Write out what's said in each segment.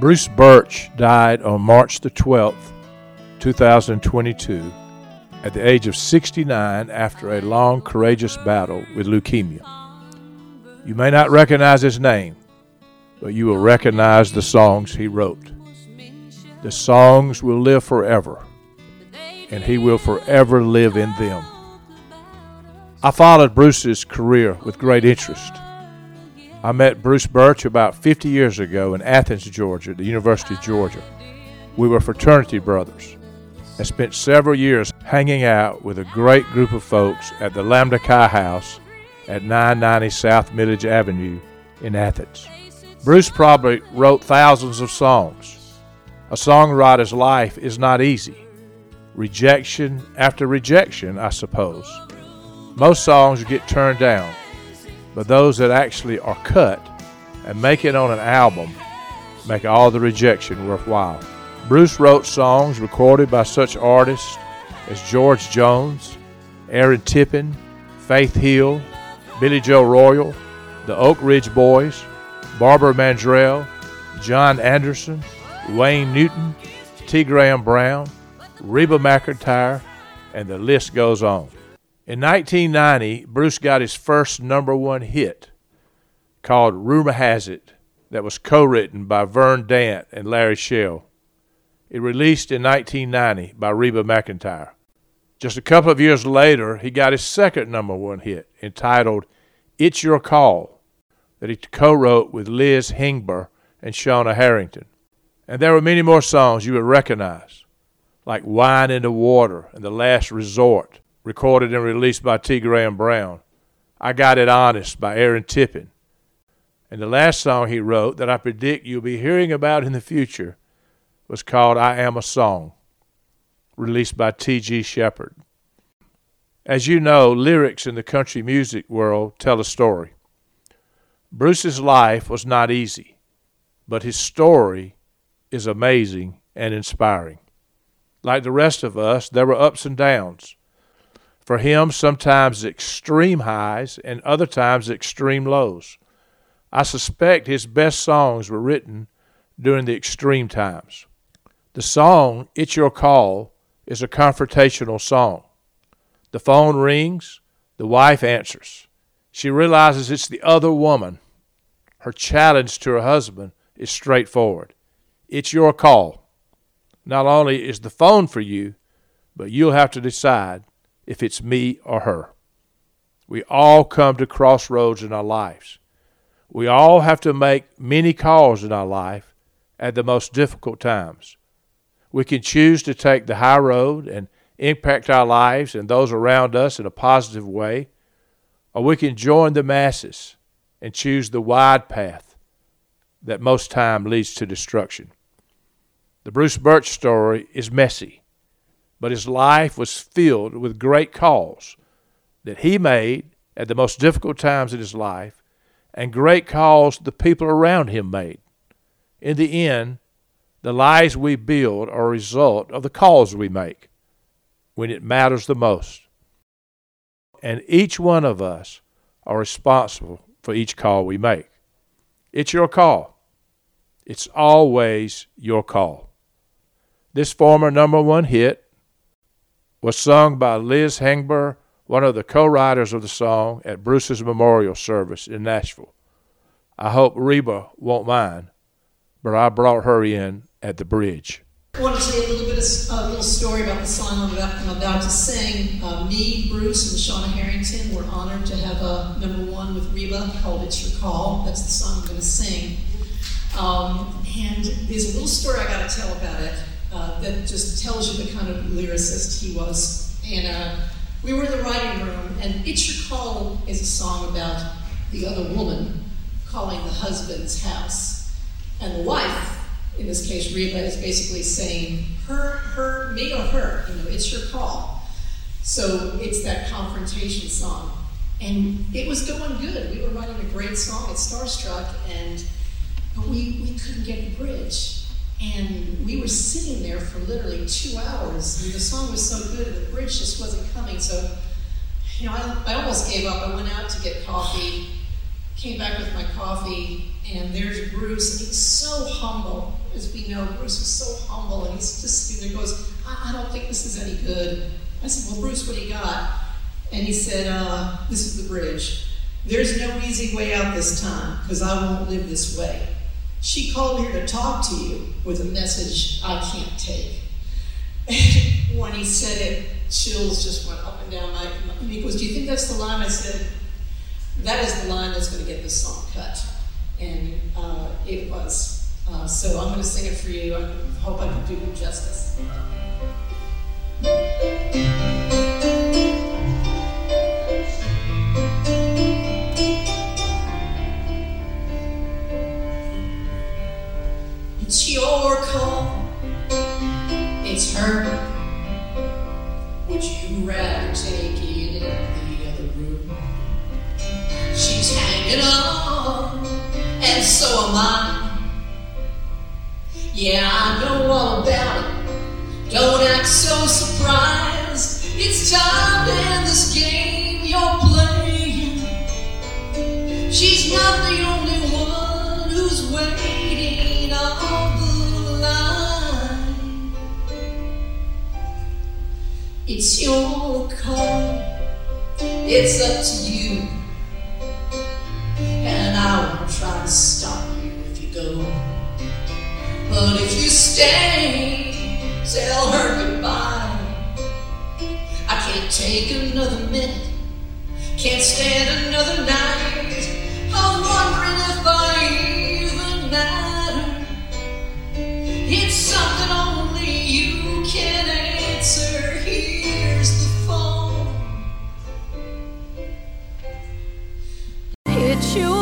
Bruce Burch died on March the 12th, 2022, at the age of 69 after a long, courageous battle with leukemia. You may not recognize his name, but you will recognize the songs he wrote. The songs will live forever, and he will forever live in them. I followed Bruce's career with great interest. I met Bruce Burch about 50 years ago in Athens, Georgia, the University of Georgia. We were fraternity brothers. and spent several years hanging out with a great group of folks at the Lambda Chi House at 990 South Millage Avenue in Athens. Bruce probably wrote thousands of songs. A songwriter's life is not easy. Rejection after rejection, I suppose. Most songs get turned down, but those that actually are cut and make it on an album make all the rejection worthwhile. Bruce wrote songs recorded by such artists as George Jones, Aaron Tippin, Faith Hill, Billy Joe Royal, the Oak Ridge Boys, Barbara Mandrell, John Anderson, Wayne Newton, T. Graham Brown, Reba McEntire, and the list goes on. In 1990, Bruce got his first number one hit called Rumor Has It that was co written by Vern Dant and Larry Shell. It released in 1990 by Reba McEntire. Just a couple of years later, he got his second number one hit entitled It's Your Call that he co wrote with Liz Hengber and Shauna Harrington. And there were many more songs you would recognize, like Wine into Water and The Last Resort recorded and released by T. Graham Brown. I Got It Honest by Aaron Tippin. And the last song he wrote that I predict you'll be hearing about in the future was called I Am a Song, released by T.G. Sheppard. As you know, lyrics in the country music world tell a story. Bruce's life was not easy, but his story is amazing and inspiring. Like the rest of us, there were ups and downs. For him, sometimes extreme highs and other times extreme lows. I suspect his best songs were written during the extreme times. The song, It's Your Call, is a confrontational song. The phone rings, the wife answers. She realizes it's the other woman. Her challenge to her husband is straightforward It's your call. Not only is the phone for you, but you'll have to decide if it's me or her. We all come to crossroads in our lives. We all have to make many calls in our life at the most difficult times. We can choose to take the high road and impact our lives and those around us in a positive way, or we can join the masses and choose the wide path that most time leads to destruction. The Bruce Burch story is messy but his life was filled with great calls that he made at the most difficult times in his life and great calls the people around him made. In the end, the lives we build are a result of the calls we make when it matters the most. And each one of us are responsible for each call we make. It's your call. It's always your call. This former number one hit was sung by Liz Hengber, one of the co writers of the song, at Bruce's memorial service in Nashville. I hope Reba won't mind, but I brought her in at the bridge. I want to tell you a little bit of a little story about the song I'm about, I'm about to sing. Uh, me, Bruce, and Shauna Harrington were honored to have a number one with Reba called "It's Your Call." That's the song I'm going to sing. Um, and there's a little story I got to tell about it. Uh, that just tells you the kind of lyricist he was. And uh, we were in the writing room, and It's Your Call is a song about the other woman calling the husband's house. And the wife, in this case Reba, is basically saying, her, her, me or her, you know, it's your call. So it's that confrontation song. And it was going good. We were writing a great song at Starstruck, and but we, we couldn't get the bridge. And we were sitting there for literally two hours, and the song was so good, and the bridge just wasn't coming. So, you know, I, I almost gave up. I went out to get coffee, came back with my coffee, and there's Bruce, and he's so humble. As we know, Bruce is so humble, and he's just sitting there goes, I, I don't think this is any good. I said, Well, Bruce, what do you got? And he said, uh, This is the bridge. There's no easy way out this time, because I won't live this way. She called here to talk to you with a message I can't take. And when he said it, chills just went up and down my. He goes, "Do you think that's the line?" I said, "That is the line that's going to get this song cut," and uh, it was. Uh, so I'm going to sing it for you. I hope I can do it justice. Would you rather take it in the other room? She's hanging on, and so am I. Yeah, I know all about it. Don't act so surprised. It's time to end this game you're playing. She's not the It's your call. It's up to you. And I won't try to stop you if you go. But if you stay, tell her goodbye. I can't take another minute. Can't stand another night. I'm wondering if I even matter. It's something It's your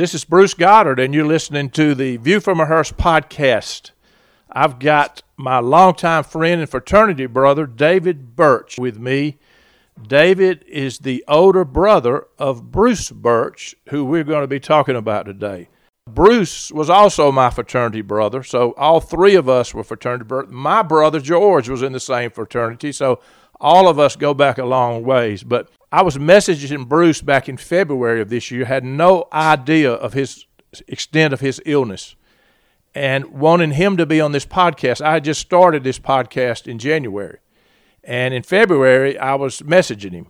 This is Bruce Goddard, and you're listening to the View from a Hearse podcast. I've got my longtime friend and fraternity brother, David Burch, with me. David is the older brother of Bruce Burch, who we're going to be talking about today. Bruce was also my fraternity brother, so all three of us were fraternity brothers. My brother George was in the same fraternity, so all of us go back a long ways. But I was messaging Bruce back in February of this year, had no idea of his extent of his illness, and wanting him to be on this podcast. I had just started this podcast in January. And in February, I was messaging him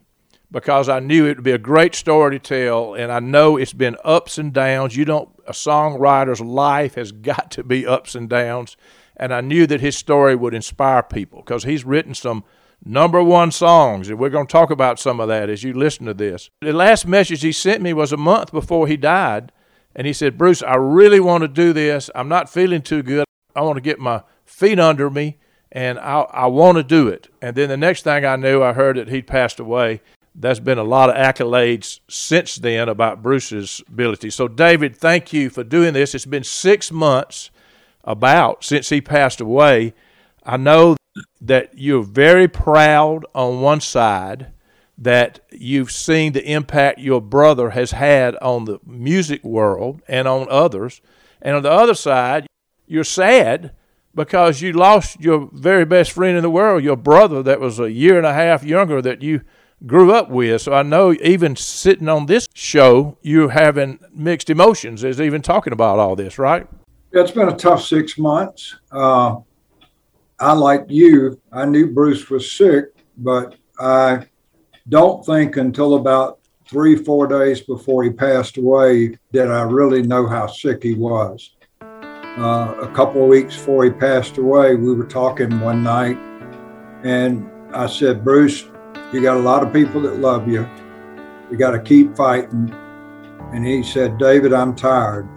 because I knew it would be a great story to tell. And I know it's been ups and downs. You don't, a songwriter's life has got to be ups and downs. And I knew that his story would inspire people because he's written some number one songs. And we're going to talk about some of that as you listen to this. The last message he sent me was a month before he died. And he said, Bruce, I really want to do this. I'm not feeling too good. I want to get my feet under me and I, I want to do it. And then the next thing I knew, I heard that he'd passed away. there's been a lot of accolades since then about Bruce's ability. So, David, thank you for doing this. It's been six months about since he passed away. I know that you're very proud on one side that you've seen the impact your brother has had on the music world and on others. And on the other side, you're sad because you lost your very best friend in the world, your brother that was a year and a half younger that you grew up with. So I know even sitting on this show, you're having mixed emotions as even talking about all this, right? It's been a tough six months. Uh, I, like you, I knew Bruce was sick, but I don't think until about three, four days before he passed away did I really know how sick he was. Uh, a couple of weeks before he passed away, we were talking one night, and I said, Bruce, you got a lot of people that love you. You got to keep fighting. And he said, David, I'm tired.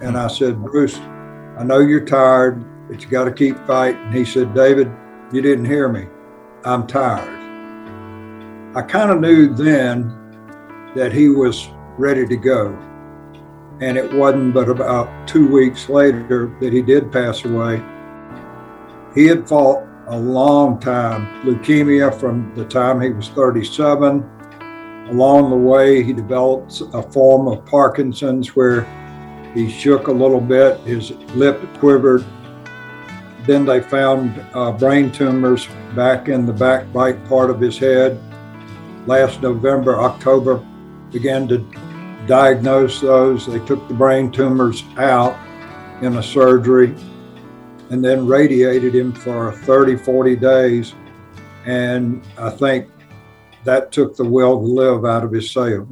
And I said, Bruce, I know you're tired, but you got to keep fighting. He said, David, you didn't hear me. I'm tired. I kind of knew then that he was ready to go. And it wasn't but about two weeks later that he did pass away. He had fought a long time leukemia from the time he was 37. Along the way, he developed a form of Parkinson's where he shook a little bit, his lip quivered. Then they found uh, brain tumors back in the back right part of his head. Last November, October, began to diagnose those. They took the brain tumors out in a surgery and then radiated him for 30, 40 days. And I think that took the will to live out of his cell.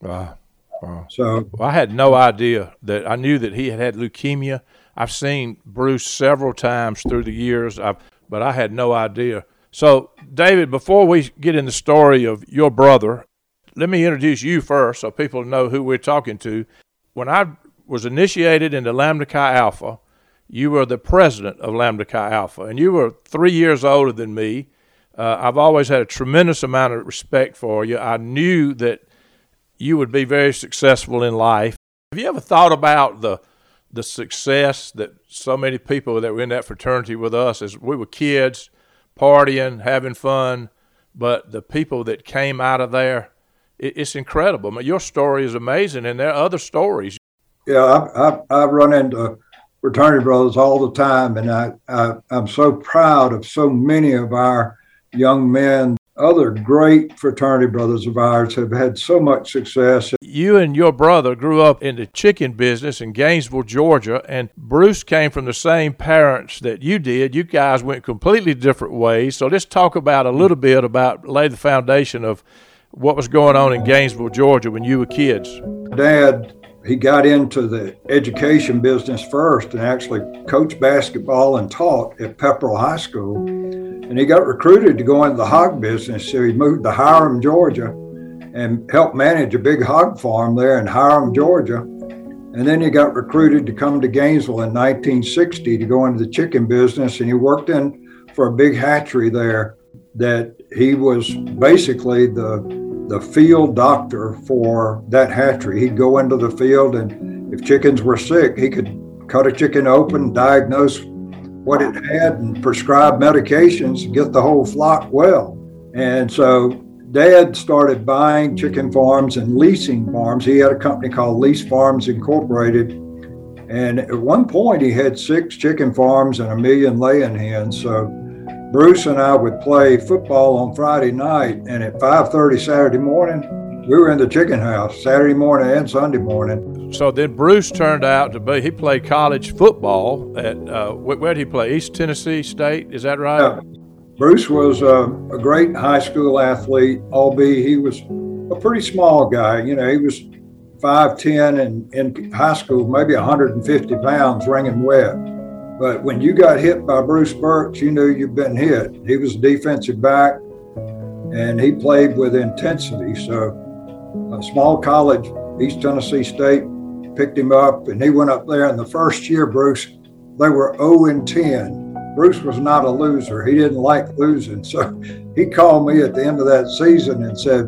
Wow. wow. So well, I had no idea that I knew that he had had leukemia. I've seen Bruce several times through the years, I've, but I had no idea. So, David, before we get in the story of your brother, let me introduce you first so people know who we're talking to. When I was initiated into Lambda Chi Alpha, you were the president of Lambda Chi Alpha, and you were three years older than me. Uh, I've always had a tremendous amount of respect for you. I knew that you would be very successful in life. Have you ever thought about the the success that so many people that were in that fraternity with us as we were kids, partying, having fun, but the people that came out of there, it, it's incredible. I mean, your story is amazing, and there are other stories. Yeah, I, I, I run into fraternity brothers all the time, and I, I I'm so proud of so many of our young men. Other great fraternity brothers of ours have had so much success. You and your brother grew up in the chicken business in Gainesville, Georgia, and Bruce came from the same parents that you did. You guys went completely different ways. So let's talk about a little bit about lay the foundation of what was going on in Gainesville, Georgia when you were kids. Dad he got into the education business first and actually coached basketball and taught at Pepperell High School. And he got recruited to go into the hog business. So he moved to Hiram, Georgia, and helped manage a big hog farm there in Hiram, Georgia. And then he got recruited to come to Gainesville in 1960 to go into the chicken business. And he worked in for a big hatchery there that he was basically the the field doctor for that hatchery. He'd go into the field, and if chickens were sick, he could cut a chicken open, diagnose what it had, and prescribe medications to get the whole flock well. And so Dad started buying chicken farms and leasing farms. He had a company called Lease Farms Incorporated. And at one point, he had six chicken farms and a million laying hens. So Bruce and I would play football on Friday night, and at 5:30 Saturday morning, we were in the chicken house Saturday morning and Sunday morning. So then Bruce turned out to be he played college football at uh, where did he play? East Tennessee State, is that right? Yeah. Bruce was a, a great high school athlete, albeit he was a pretty small guy. You know, he was 5'10 and in high school, maybe 150 pounds, ringing wet. But when you got hit by Bruce Burch, you knew you'd been hit. He was a defensive back and he played with intensity. So, a small college, East Tennessee State, picked him up and he went up there. In the first year, Bruce, they were 0 and 10 Bruce was not a loser. He didn't like losing. So he called me at the end of that season and said,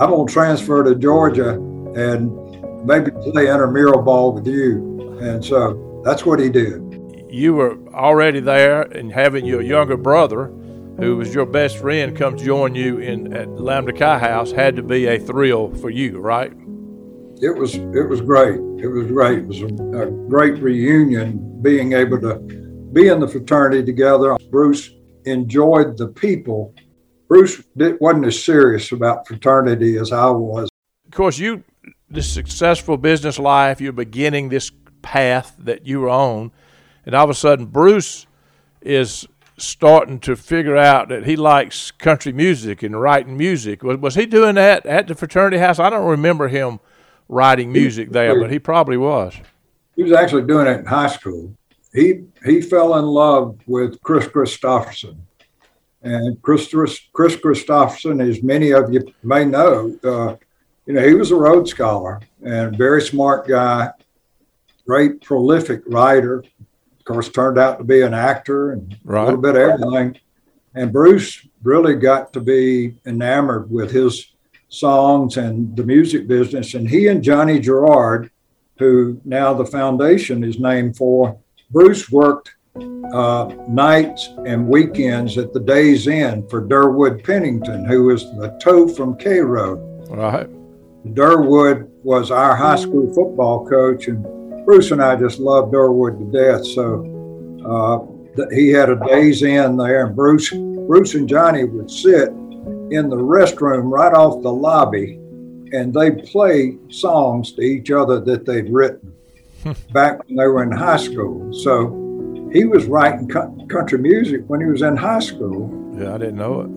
I'm going to transfer to Georgia and maybe play intramural ball with you. And so that's what he did. You were already there, and having your younger brother, who was your best friend, come join you in at Lambda Chi House had to be a thrill for you, right? It was it was great. It was great. It was a, a great reunion, being able to be in the fraternity together. Bruce enjoyed the people. Bruce wasn't as serious about fraternity as I was. Of course, you this successful business life, you're beginning this path that you were on, and all of a sudden, Bruce is starting to figure out that he likes country music and writing music. Was, was he doing that at the fraternity house? I don't remember him writing music there, but he probably was. He was actually doing it in high school. He he fell in love with Kris Kristofferson, And Chris, Kris Kristofferson, as many of you may know, uh, you know, he was a Rhodes Scholar and very smart guy, great prolific writer. Of course, turned out to be an actor and Right. a little bit of everything. And Bruce really got to be enamored with his songs and the music business. And he and Johnny Jarrard, who now the foundation is named for, Bruce worked uh, nights and weekends at the Days Inn for Durwood Pennington, who was the toe from Cairo. Right. Durwood was our high school football coach, and Bruce and I just loved Durwood to death. So uh, th- he had a Days Inn there, and Bruce, Bruce and Johnny would sit in the restroom right off the lobby, and they'd play songs to each other that they'd written back when they were in high school. So he was writing country music when he was in high school. Yeah, I didn't know it.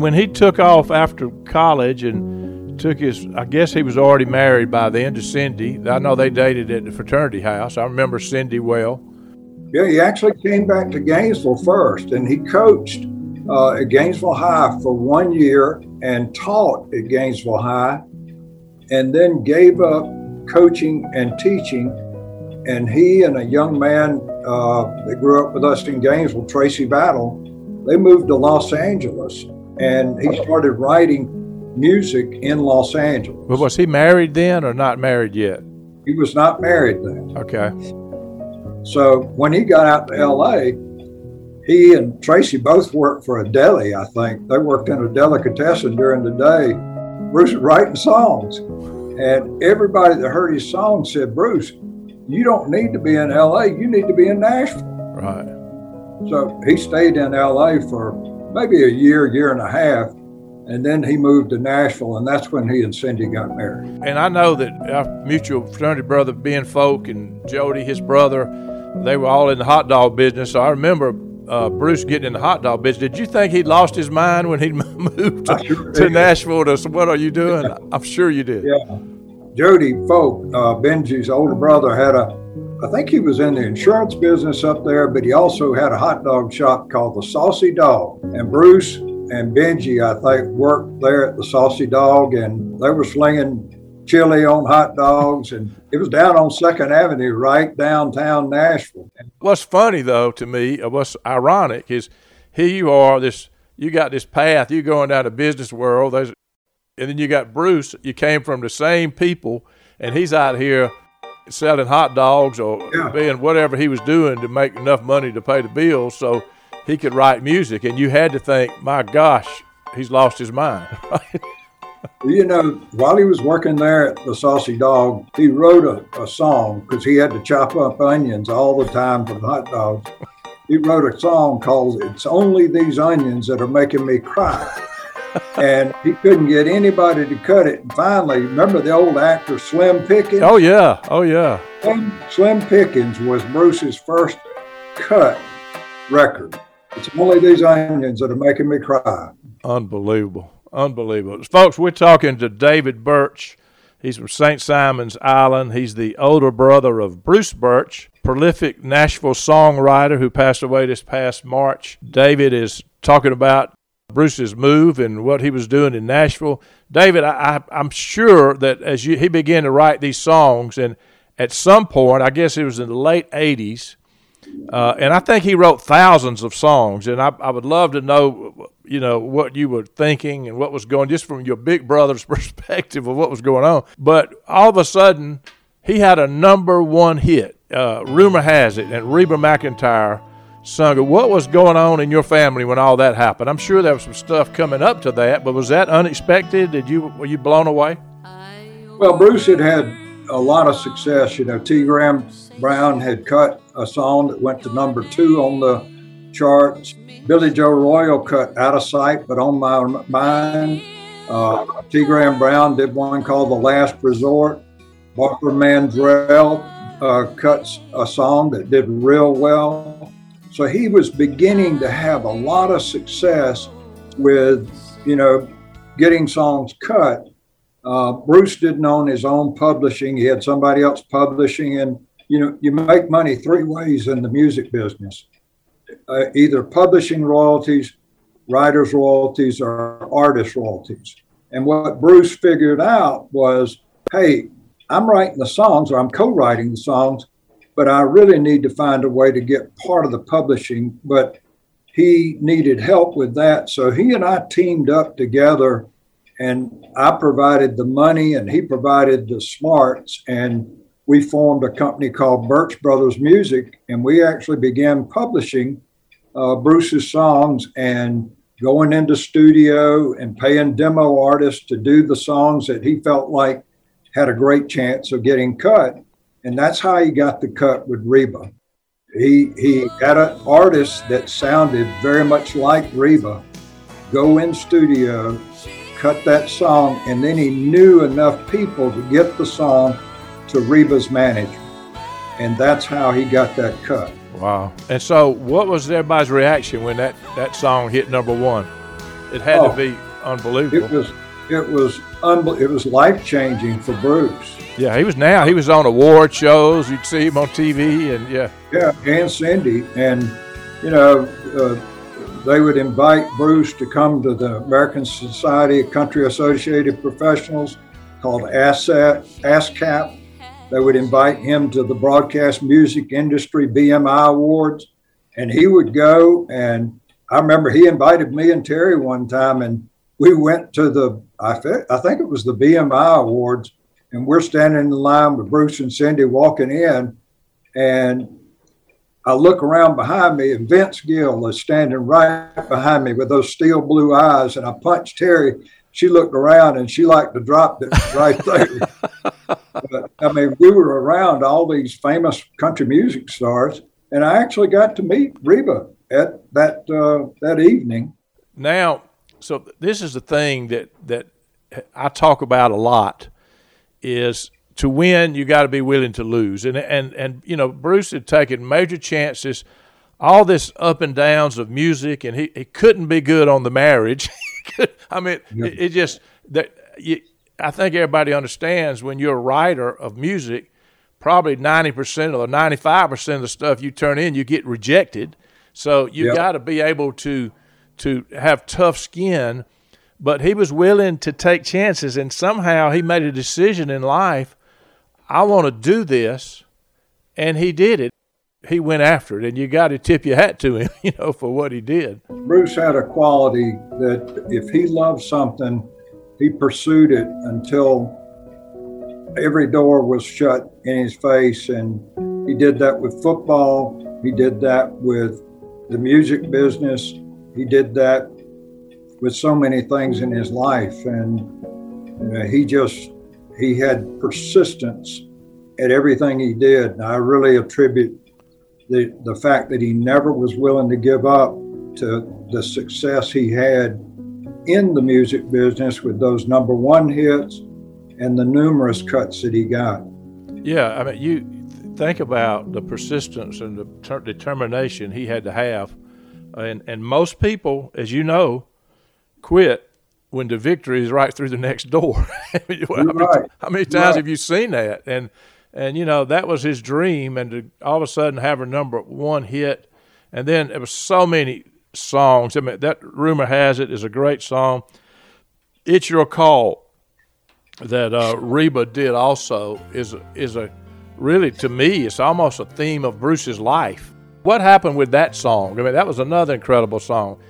When he took off after college and took his, I guess he was already married by then to Cindy. I know they dated at the fraternity house. I remember Cindy well. Yeah, he actually came back to Gainesville first, and he coached uh, at Gainesville High for one year and taught at Gainesville High, and then gave up coaching and teaching. And he and a young man uh, that grew up with us in Gainesville, Tracy Battle, they moved to Los Angeles, and he started writing music in Los Angeles. But was he married then or not married yet? He was not married then. Okay. So when he got out to LA, he and Tracy both worked for a deli, I think. They worked in a delicatessen during the day. Bruce was writing songs. And everybody that heard his songs said, Bruce, you don't need to be in LA, you need to be in Nashville. Right. So he stayed in LA for maybe a year, year and a half. And then he moved to Nashville, and that's when he and Cindy got married. And I know that our mutual fraternity brother, Ben Folk, and Jody, his brother, they were all in the hot dog business. So I remember uh, Bruce getting in the hot dog business. Did you think he'd lost his mind when he moved to, sure to. Nashville? To, what are you doing? I'm sure you did. Yeah. Jody Folk, uh, Benji's older brother, had a, I think he was in the insurance business up there, but he also had a hot dog shop called the Saucy Dog. And Bruce and Benji, I think, worked there at the Saucy Dog, and they were slinging chili on hot dogs. And it was down on Second Avenue, right downtown Nashville. What's funny though to me, uh, what's ironic is here you are, this you got this path, you're going down the business world, there's, and then you got Bruce. You came from the same people, and he's out here selling hot dogs or Yeah. being whatever he was doing to make enough money to pay the bills, so he could write music. And you had to think, my gosh, he's lost his mind. You know, while he was working there at the Saucy Dog, he wrote a, a song because he had to chop up onions all the time for the hot dogs. He wrote a song called It's Only These Onions That Are Making Me Cry. And he couldn't get anybody to cut it. And finally, remember the old actor Slim Pickens? oh yeah, oh yeah. Slim, Slim Pickens was Bruce's first cut record. It's only these onions that are making me cry. Unbelievable. Unbelievable. Folks, we're talking to David Burch. He's from St. Simon's Island. He's the older brother of Bruce Burch, prolific Nashville songwriter who passed away this past March. David is talking about Bruce's move and what he was doing in Nashville. David, I, I'm sure that as you, he began to write these songs, and at some point, I guess it was in the late 80s, Uh, and I think he wrote thousands of songs. And I, I would love to know, you know, what you were thinking and what was going, just from your big brother's perspective of what was going on. But all of a sudden, he had a number one hit. Uh, rumor has it, and Reba McEntire sung. What was going on in your family when all that happened? I'm sure there was some stuff coming up to that, but was that unexpected? Did you were you blown away? Well, Bruce had had a lot of success. You know, T. Graham Brown had cut a song that went to number two on the charts. Billy Joe Royal cut Out of Sight, but on my mind. Uh, T. Graham Brown did one called The Last Resort. Barbara Mandrell uh, cuts a song that did real well. So he was beginning to have a lot of success with, you know, getting songs cut. Uh, Bruce didn't own his own publishing. He had somebody else publishing. And, you know, you make money three ways in the music business uh, either publishing royalties, writers' royalties, or artist royalties. And what Bruce figured out was hey, I'm writing the songs or I'm co writing the songs, but I really need to find a way to get part of the publishing. But he needed help with that. So he and I teamed up together and I provided the money and he provided the smarts. And we formed a company called Burch Brothers Music, and we actually began publishing uh, Bruce's songs and going into studio and paying demo artists to do the songs that he felt like had a great chance of getting cut. And that's how he got the cut with Reba. He he had an artist that sounded very much like Reba go in studio, cut that song, and then he knew enough people to get the song to Reba's manager. And that's how he got that cut. Wow. And so, what was everybody's reaction when that, that song hit number one? It had Oh. to be unbelievable. It was it was unbel- it was life changing for Bruce. Yeah, he was now. He was on award shows. You'd see him on TV, and yeah. Yeah, and Cindy, and you know, uh, they would invite Bruce to come to the American Society of Country Associated Professionals, called ASCAP. They would invite him to the Broadcast Music Industry BMI Awards, and he would go. And I remember he invited me and Terry one time, and we went to the I, I think it was the BMI Awards, and we're standing in line with Bruce and Cindy walking in, and I look around behind me, and Vince Gill is standing right behind me with those steel blue eyes. And I punched Terry. She looked around and she liked to drop it right there. but, I mean, we were around all these famous country music stars, and I actually got to meet Reba at that uh, that evening. Now, so this is the thing that that I talk about a lot is to win you got to be willing to lose. And and and you know, Bruce had taken major chances, all this up and downs of music and he, he couldn't be good on the marriage. I mean, it, it just that you, I think everybody understands when you're a writer of music, probably 90% or 95% of the stuff you turn in, you get rejected. So you Yep. got to be able to to have tough skin. But he was willing to take chances, and somehow he made a decision in life. I want to do this, and he did it. He went after it, and you got to tip your hat to him, you know, for what he did. Bruce had a quality that if he loved something, he pursued it until every door was shut in his face. And he did that with football, he did that with the music business, he did that with so many things in his life. And know, he just, he had persistence at everything he did. And I really attribute the, the fact that he never was willing to give up to the success he had in the music business with those number one hits and the numerous cuts that he got. Yeah, I mean, you think about the persistence and the ter- determination he had to have, and and most people, as you know, quit when the victory is right through the next door. how, many, right. how many times Right. have you seen that? And and you know that was his dream, and to all of a sudden have a number one hit, and then there was so many songs. I mean, that rumor has it is a great song. It's your call that uh, Reba did also is is a really to me it's almost a theme of Bruce's life. What happened with that song? I mean, that was another incredible song.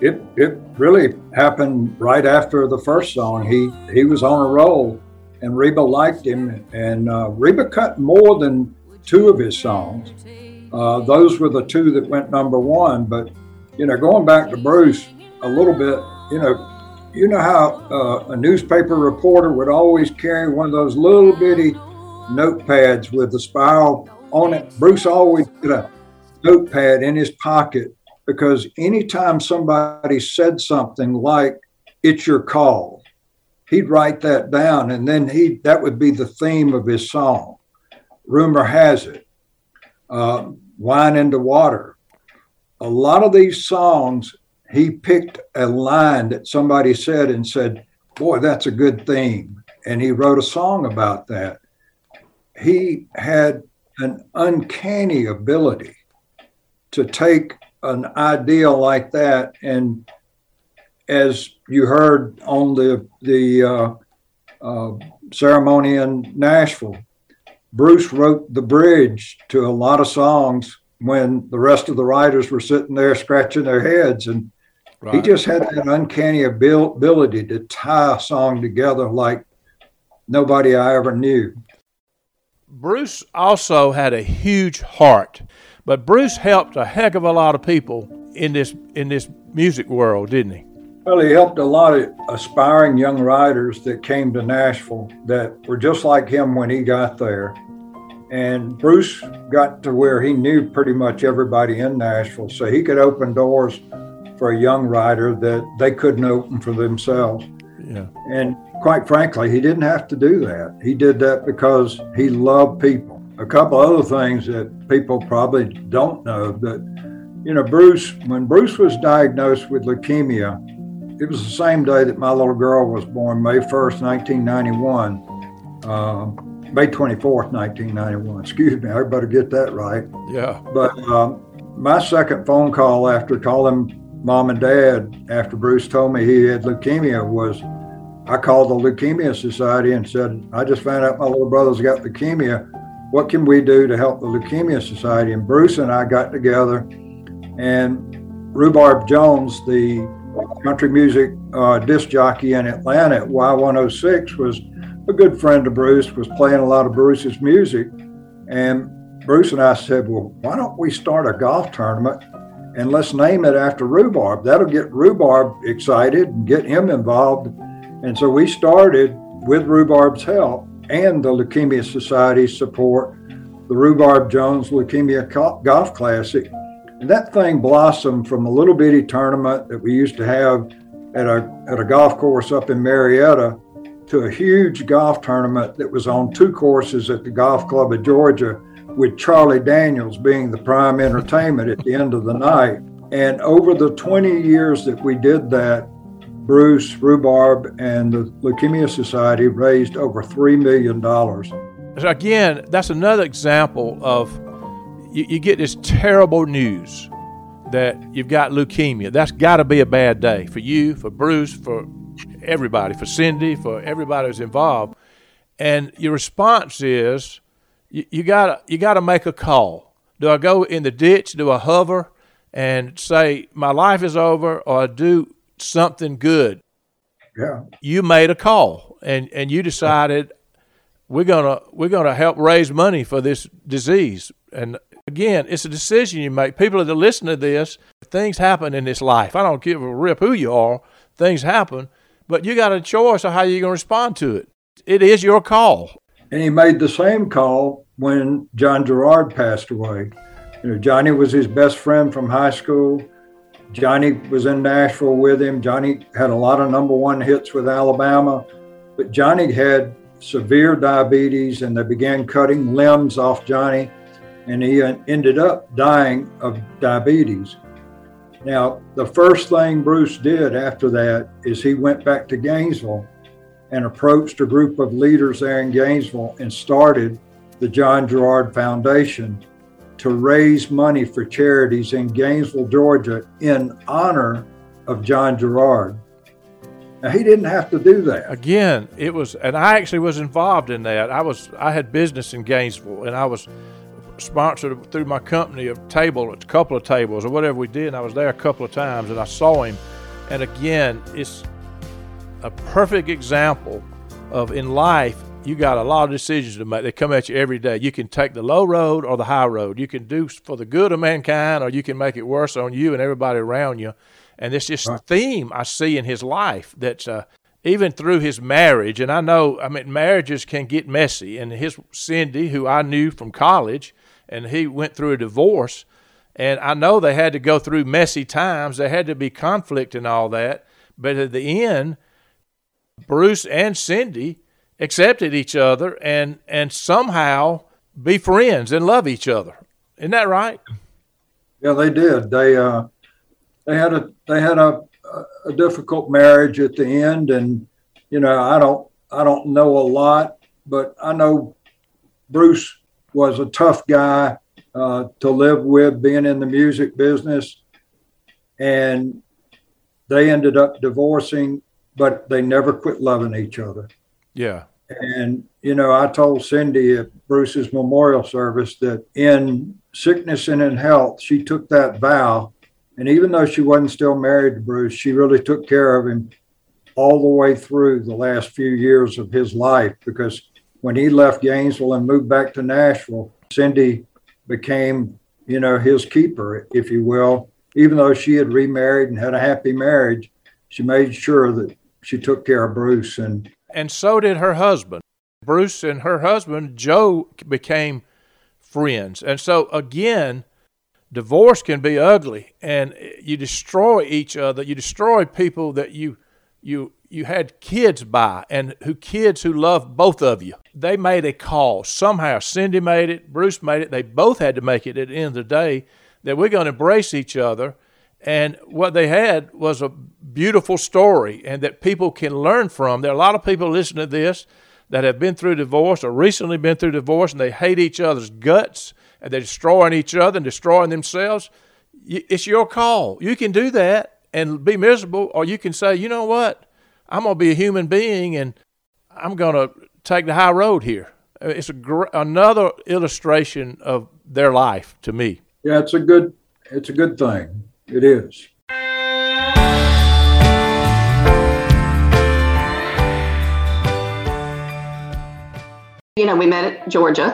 It it really happened right after the first song. He he was on a roll, and Reba liked him, and uh, Reba cut more than two of his songs. Uh, those were the two that went number one. But you know, going back to Bruce a little bit, you know, you know how uh, a newspaper reporter would always carry one of those little bitty notepads with the spiral on it. Bruce always had a notepad in his pocket because anytime somebody said something like "It's your call," he'd write that down, and then he that would be the theme of his song. Rumor has it, uh, "Wine into Water." A lot of these songs, he picked a line that somebody said and said, "Boy, that's a good theme," and he wrote a song about that. He had an uncanny ability to take an idea like that and as you heard on the the uh, uh, ceremony in Nashville, Bruce wrote the bridge to a lot of songs when the rest of the writers were sitting there scratching their heads, and he just had that uncanny abil- ability to tie a song together like nobody I ever knew. Bruce also had a huge heart, but Bruce helped a heck of a lot of people in this in this music world, didn't he? Well, he helped a lot of aspiring young writers that came to Nashville that were just like him when he got there. And Bruce got to where he knew pretty much everybody in Nashville, so he could open doors for a young writer that they couldn't open for themselves. Yeah. And quite frankly, he didn't have to do that. He did that because he loved people. A couple other things that people probably don't know that, you know, Bruce, when Bruce was diagnosed with leukemia, it was the same day that my little girl was born, May 1st, 1991. Uh, May 24th, 1991. Excuse me, I better get that right. Yeah. But um, my second phone call after calling mom and dad after Bruce told me he had leukemia was I called the Leukemia Society and said, I just found out my little brother's got leukemia. What can we do to help the Leukemia Society? And Bruce and I got together, and Rhubarb Jones, the country music uh, disc jockey in Atlanta at Y106, was a good friend of Bruce, was playing a lot of Bruce's music. And Bruce and I said, Well, why don't we start a golf tournament and let's name it after Rhubarb? That'll get Rhubarb excited and get him involved. And so we started with Rhubarb's help and the Leukemia Society support, the Rhubarb Jones Leukemia Golf Classic. And that thing blossomed from a little bitty tournament that we used to have at a, at a golf course up in Marietta to a huge golf tournament that was on two courses at the Golf Club of Georgia, with Charlie Daniels being the prime entertainment at the end of the night. And over the 20 years that we did that, Bruce, Rhubarb, and the Leukemia Society raised over $3 million. So again, that's another example of you, you get this terrible news that you've got leukemia. That's got to be a bad day for you, for Bruce, for everybody, for Cindy, for everybody who's involved. And your response is you, you got you got to make a call. Do I go in the ditch? Do I hover and say my life is over, or do something good? Yeah. You made a call, and and you decided we're gonna we're gonna help raise money for this disease. And again, it's a decision you make. People that listen to this, things happen in this life. I don't give a rip who you are. Things happen, but you got a choice of how you're gonna respond to it. It is your call. And he made the same call when John Jarrard passed away. You know, Johnny was his best friend from high school. Johnny was in Nashville with him. Johnny had a lot of number one hits with Alabama, but Johnny had severe diabetes and they began cutting limbs off Johnny, and he ended up dying of diabetes. Now, the first thing Bruce did after that is he went back to Gainesville and approached a group of leaders there in Gainesville and started the John Jarrard Foundation to raise money for charities in Gainesville, Georgia, in honor of John Jarrard. Now, he didn't have to do that. Again, it was, and I actually was involved in that. I was, I had business in Gainesville, and I was sponsored through my company a table, a couple of tables or whatever we did. And I was there a couple of times and I saw him. And again, it's a perfect example of in life, you got a lot of decisions to make. They come at you every day. You can take the low road or the high road. You can do for the good of mankind or you can make it worse on you and everybody around you. And it's just right. theme I see in his life that's uh, even through his marriage. And I know, I mean, marriages can get messy. And his Cindy, who I knew from college, and he went through a divorce. And I know they had to go through messy times. There had to be conflict and all that. But at the end, Bruce and Cindy accepted each other and and somehow be friends and love each other. Isn't that right? Yeah, they did. They uh, they had a they had a, a difficult marriage at the end, and you know I don't I don't know a lot, but I know Bruce was a tough guy uh, to live with, being in the music business, and they ended up divorcing but they never quit loving each other. Yeah. And, you know, I told Cindy at Bruce's memorial service that in sickness and in health, she took that vow. And even though she wasn't still married to Bruce, she really took care of him all the way through the last few years of his life because when he left Gainesville and moved back to Nashville, Cindy became, you know, his keeper, if you will. Even though she had remarried and had a happy marriage, she made sure that she took care of Bruce and and so did her husband. Bruce and her husband Joe became friends. And so again, divorce can be ugly and you destroy each other. You destroy people that you you you had kids by and who kids who love both of you. They made a call. Somehow Cindy made it, Bruce made it. They both had to make it at the end of the day that we're going to embrace each other and what they had was a beautiful story and that people can learn from. There are a lot of people listening to this that have been through divorce or recently been through divorce and they hate each other's guts and they're destroying each other and destroying themselves. It's your call. You can do that and be miserable, or you can say, you know what? I'm going to be a human being and I'm going to take the high road here. It's gr- another illustration of their life to me. Yeah, it's a good it's a good thing. It is. You know, we met at Georgia.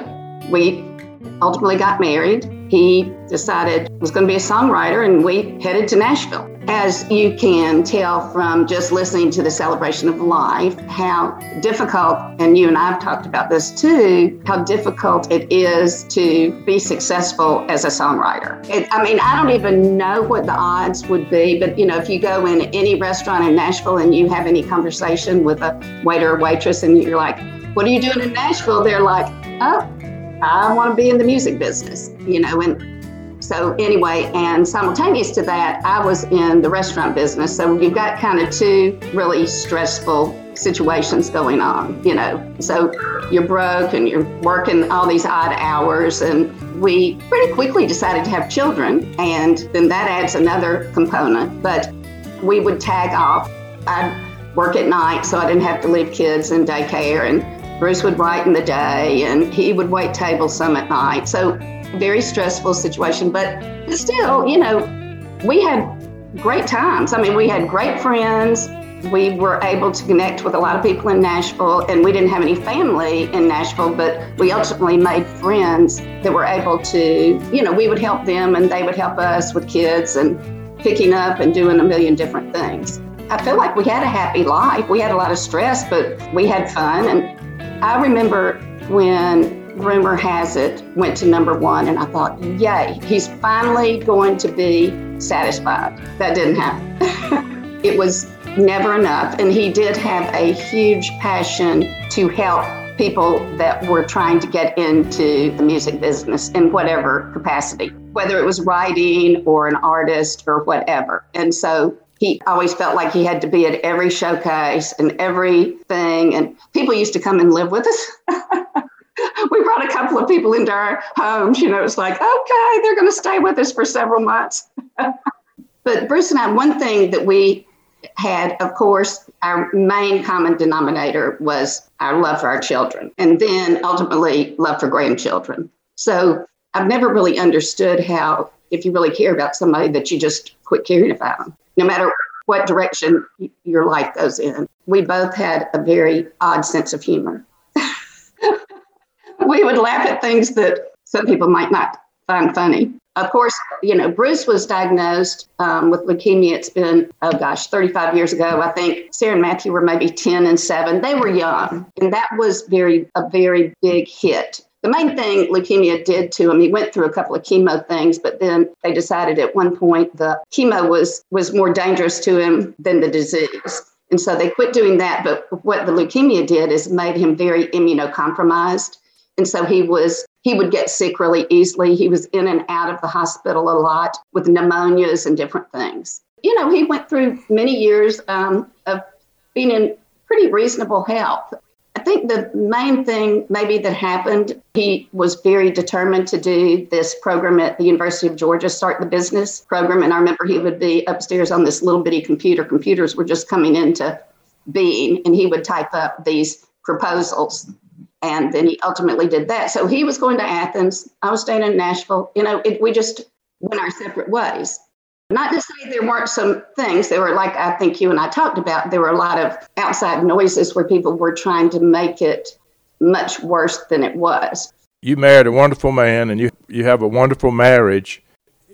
We ultimately got married. He decided he was going to be a songwriter, and we headed to Nashville. As you can tell from just listening to the celebration of life, how difficult, and you and I have talked about this too, how difficult it is to be successful as a songwriter. It, I mean, I don't even know what the odds would be, but you know, if you go in any restaurant in Nashville and you have any conversation with a waiter or waitress, and you're like, "What are you doing in Nashville?" They're like, "Oh." I want to be in the music business, you know, and so anyway, and simultaneous to that, I was in the restaurant business. So you've got kind of two really stressful situations going on, you know. So you're broke and you're working all these odd hours and we pretty quickly decided to have children and then that adds another component. But we would tag off. I'd work at night so I didn't have to leave kids in daycare and Bruce would write in the day and he would wait tables some at night. So, very stressful situation. But still, you know, we had great times. I mean, we had great friends. We were able to connect with a lot of people in Nashville, and we didn't have any family in Nashville, but we ultimately made friends that were able to, you know, we would help them and they would help us with kids and picking up and doing a million different things. I feel like we had a happy life. We had a lot of stress, but we had fun. And I remember when Rumor Has It went to number one, and I thought, yay, he's finally going to be satisfied. That didn't happen. it was never enough. And he did have a huge passion to help people that were trying to get into the music business in whatever capacity, whether it was writing or an artist or whatever. And so he always felt like he had to be at every showcase and everything. And people used to come and live with us. we brought a couple of people into our homes. You know, it's like, okay, they're going to stay with us for several months. but Bruce and I, one thing that we had, of course, our main common denominator was our love for our children, and then ultimately love for grandchildren. So I've never really understood how, if you really care about somebody, that you just quit caring about them, no matter what direction your life goes in. We both had a very odd sense of humor. we would laugh at things that some people might not find funny. Of course, you know, Bruce was diagnosed um, with leukemia. It's been, oh gosh, 35 years ago. I think Sarah and Matthew were maybe 10 and 7. They were young, and that was very a very big hit. The main thing leukemia did to him, he went through a couple of chemo things, but then they decided at one point the chemo was was more dangerous to him than the disease. And so they quit doing that. But what the leukemia did is made him very immunocompromised. And so he was he would get sick really easily. He was in and out of the hospital a lot with pneumonias and different things. You know, he went through many years um, of being in pretty reasonable health. I think the main thing maybe that happened, he was very determined to do this program at the University of Georgia, start the business program. And I remember he would be upstairs on this little bitty computer. Computers were just coming into being, and he would type up these proposals and then he ultimately did that. So he was going to Athens. I was staying in Nashville. You know, it, we just went our separate ways. Not to say there weren't some things. There were, like I think you and I talked about, there were a lot of outside noises where people were trying to make it much worse than it was. You married a wonderful man and you, you have a wonderful marriage.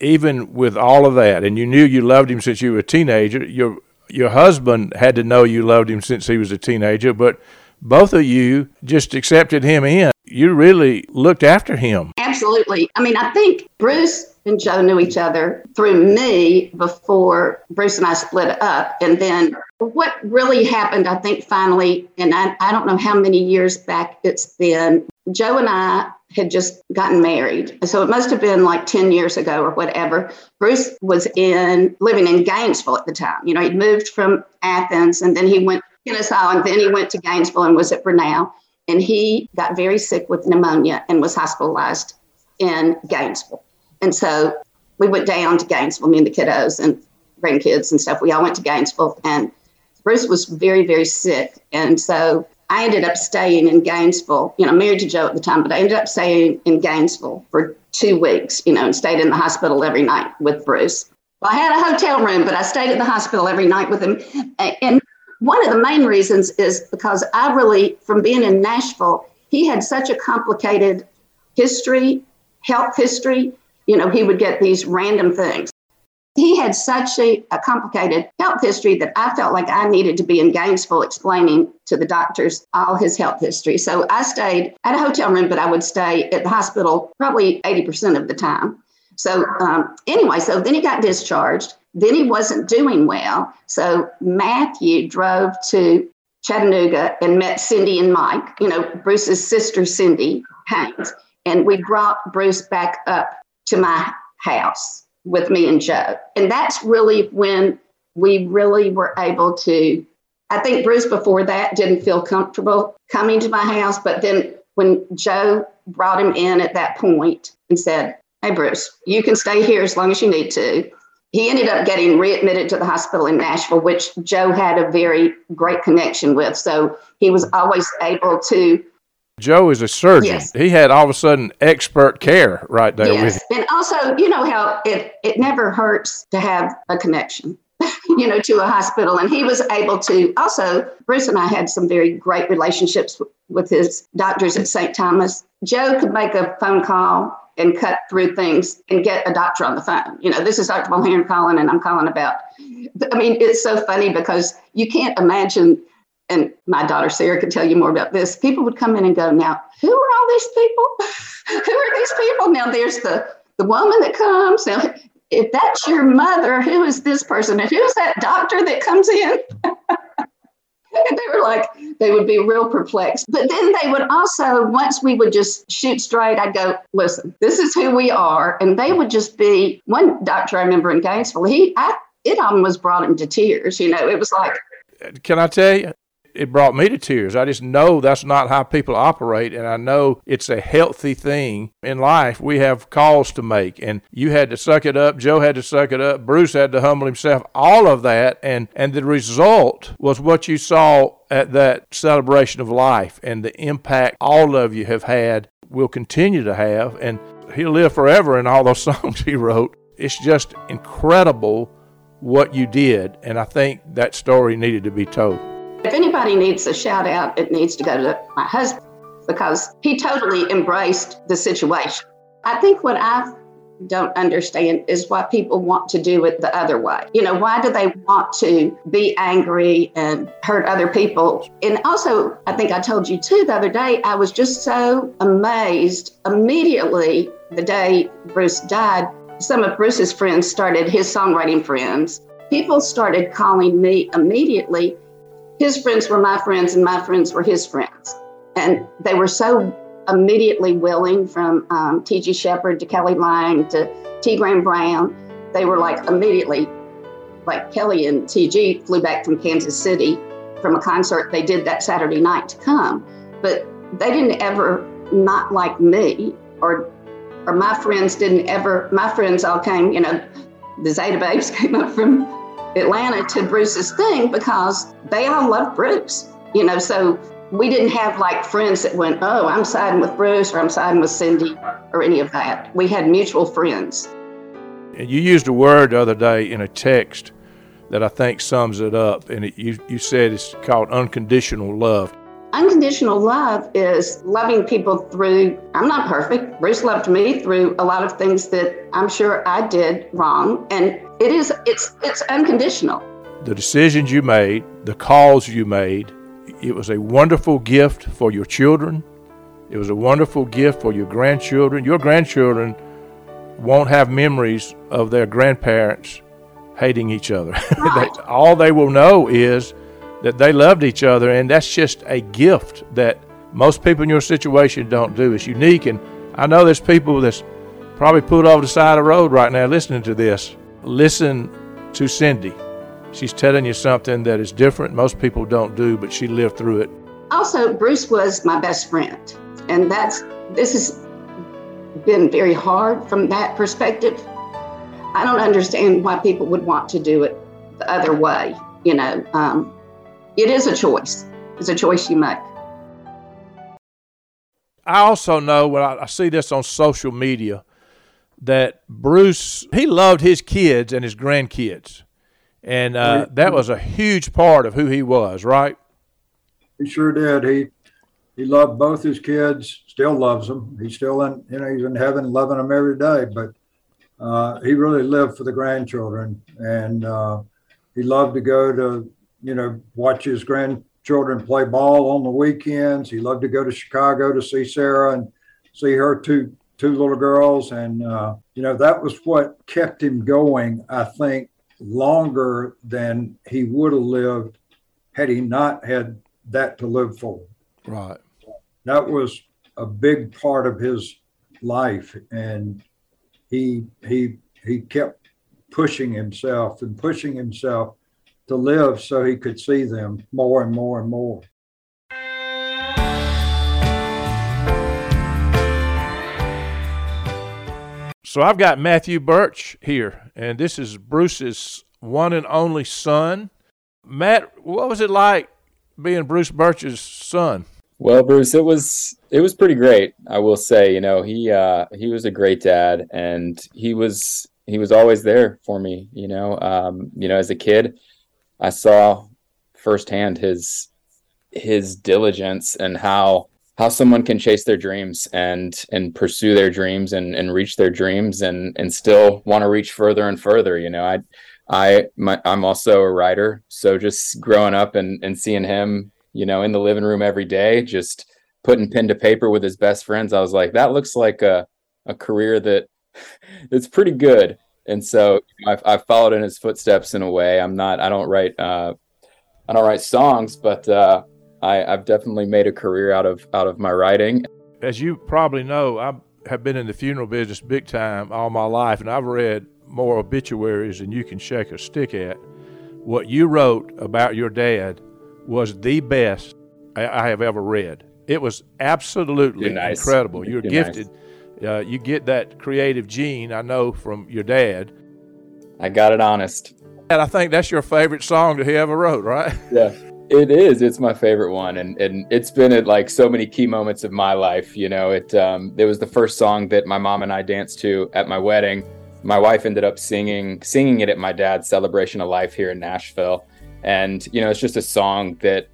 Even with all of that, and you knew you loved him since you were a teenager, your your husband had to know you loved him since he was a teenager, but both of you just accepted him in. You really looked after him. Absolutely. I mean, I think Bruce and Joe knew each other through me before Bruce and I split up. And then what really happened, I think, finally, and I, I don't know how many years back it's been, Joe and I had just gotten married. So it must have been like 10 years ago or whatever. Bruce was in living in Gainesville at the time. You know, he'd moved from Athens and then he went to Kennesaw, and then he went to Gainesville and was at Brenau. And he got very sick with pneumonia and was hospitalized in Gainesville. And so we went down to Gainesville, me and the kiddos and grandkids and stuff. We all went to Gainesville, and Bruce was very, very sick. And so I ended up staying in Gainesville, you know, married to Joe at the time, but I ended up staying in Gainesville for two weeks, you know, and stayed in the hospital every night with Bruce. Well, I had a hotel room, but I stayed at the hospital every night with him. And one of the main reasons is because I really, from being in Nashville, he had such a complicated history, health history. You know, he would get these random things. He had such a, a, complicated health history that I felt like I needed to be in Gainesville explaining to the doctors all his health history. So I stayed at a hotel room, but I would stay at the hospital probably 80% of the time. So, um, anyway, so then he got discharged. Then he wasn't doing well. So Matthew drove to Chattanooga and met Cindy and Mike, you know, Bruce's sister, Cindy Haynes. And we brought Bruce back up to my house with me and Joe. And that's really when we really were able to. I think Bruce before that didn't feel comfortable coming to my house, but then when Joe brought him in at that point and said, Hey, Bruce, you can stay here as long as you need to he ended up getting readmitted to the hospital in Nashville, which Joe had a very great connection with. So he was always able to. Joe is a surgeon. Yes. He had all of a sudden expert care right there yes. with him. And also, you know how it, it never hurts to have a connection, you know, to a hospital. And he was able to also, Bruce and I had some very great relationships with his doctors at St. Thomas. Joe could make a phone call and cut through things and get a doctor on the phone. You know, this is Dr. Mulherin calling, and I'm calling about. I mean, it's so funny because you can't imagine. And my daughter Sarah could tell you more about this. People would come in and go, "Now, who are all these people? who are these people? Now, there's the the woman that comes. Now, if that's your mother, who is this person? And who's that doctor that comes in?" and they were like, they would be real perplexed. But then they would also, once we would just shoot straight, I'd go, listen, this is who we are. And they would just be, one doctor I remember in Gainesville, he, I, it almost brought him to tears. You know, it was like, can I tell you? It brought me to tears. I just know that's not how people operate, and I know it's a healthy thing in life. We have calls to make, and you had to suck it up. Joe had to suck it up. Bruce had to humble himself. All of that, and and the result was what you saw at that celebration of life, and the impact all of you have had, will continue to have, and he'll live forever in all those songs he wrote. It's just incredible what you did, and I think that story needed to be told. If anybody needs a shout out, it needs to go to my husband because he totally embraced the situation. I think what I don't understand is why people want to do it the other way. You know, why do they want to be angry and hurt other people? And also, I think I told you too the other day, I was just so amazed immediately the day Bruce died. Some of Bruce's friends started his songwriting friends. People started calling me immediately. His friends were my friends, and my friends were his friends. And they were so immediately willing from um, T.G. Sheppard to Kelly Lang to T. Graham Brown. They were like immediately, like Kelly and T.G. flew back from Kansas City from a concert they did that Saturday night to come. But they didn't ever not like me or or my friends didn't ever my friends all came, you know, the Zeta Babes came up from Atlanta to Bruce's thing because they all loved Bruce. You know, so we didn't have like friends that went, oh, I'm siding with Bruce or I'm siding with Cindy or any of that. We had mutual friends. And you used a word the other day in a text that I think sums it up, and it, you, you said it's called unconditional love. Unconditional love is loving people through, I'm not perfect. Bruce loved me through a lot of things that I'm sure I did wrong. And it is, it's, it's unconditional. The decisions you made, the calls you made, it was a wonderful gift for your children. It was a wonderful gift for your grandchildren. Your grandchildren won't have memories of their grandparents hating each other. Right. They- all they will know is that they loved each other, and that's just a gift that most people in your situation don't do. It's unique, and I know there's people that's probably pulled over the side of the road right now listening to this. Listen to Cindy. She's telling you something that is different. Most people don't do, but she lived through it. Also, Bruce was my best friend. And that's, this has been very hard from that perspective. I don't understand why people would want to do it the other way. You know, um, it is a choice, it's a choice you make. I also know when I, I see this on social media that Bruce he loved his kids and his grandkids, and uh, that was a huge part of who he was. Right? He sure did. He he loved both his kids. Still loves them. He's still in you know he's in heaven, loving them every day. But uh, he really lived for the grandchildren, and uh, he loved to go to you know watch his grandchildren play ball on the weekends. He loved to go to Chicago to see Sarah and see her two two little girls, and uh, you know that was what kept him going. I think longer than he would have lived had he not had that to live for Right. that was a big part of his life and he he he kept pushing himself and pushing himself to live so he could see them more and more and more So I've got Matthew Burch here, and this is Bruce's one and only son. Matt, what was it like being Bruce Burch's son? Well, Bruce, it was it was pretty great. I will say, you know, he uh, he was a great dad, and he was he was always there for me. You know, um, you know, as a kid, I saw firsthand his his diligence and how how someone can chase their dreams and and pursue their dreams and and reach their dreams and and still want to reach further and further. You know, I I my, I'm also a writer, so just growing up and and seeing him, you know, in the living room every day, just putting pen to paper with his best friends, I was like, that looks like a a career that it's pretty good. And so I've, I've followed in his footsteps in a way. I'm not, I don't write, uh, I don't write songs, but uh, I, I've definitely made a career out of out of my writing. As you probably know, I have been in the funeral business big time all my life, and I've read more obituaries than you can shake a stick at. What you wrote about your dad was the best I, I have ever read. It was absolutely nice. incredible. You're, You're nice. gifted. Uh, you get that creative gene, I know, from your dad. I got it honest. And I think that's your favorite song that he ever wrote, right? Yeah. It is. It's my favorite one, and and it's been at like so many key moments of my life. You know, it um, it was the first song that my mom and I danced to at my wedding. My wife ended up singing singing it at my dad's celebration of life here in Nashville, and you know, it's just a song that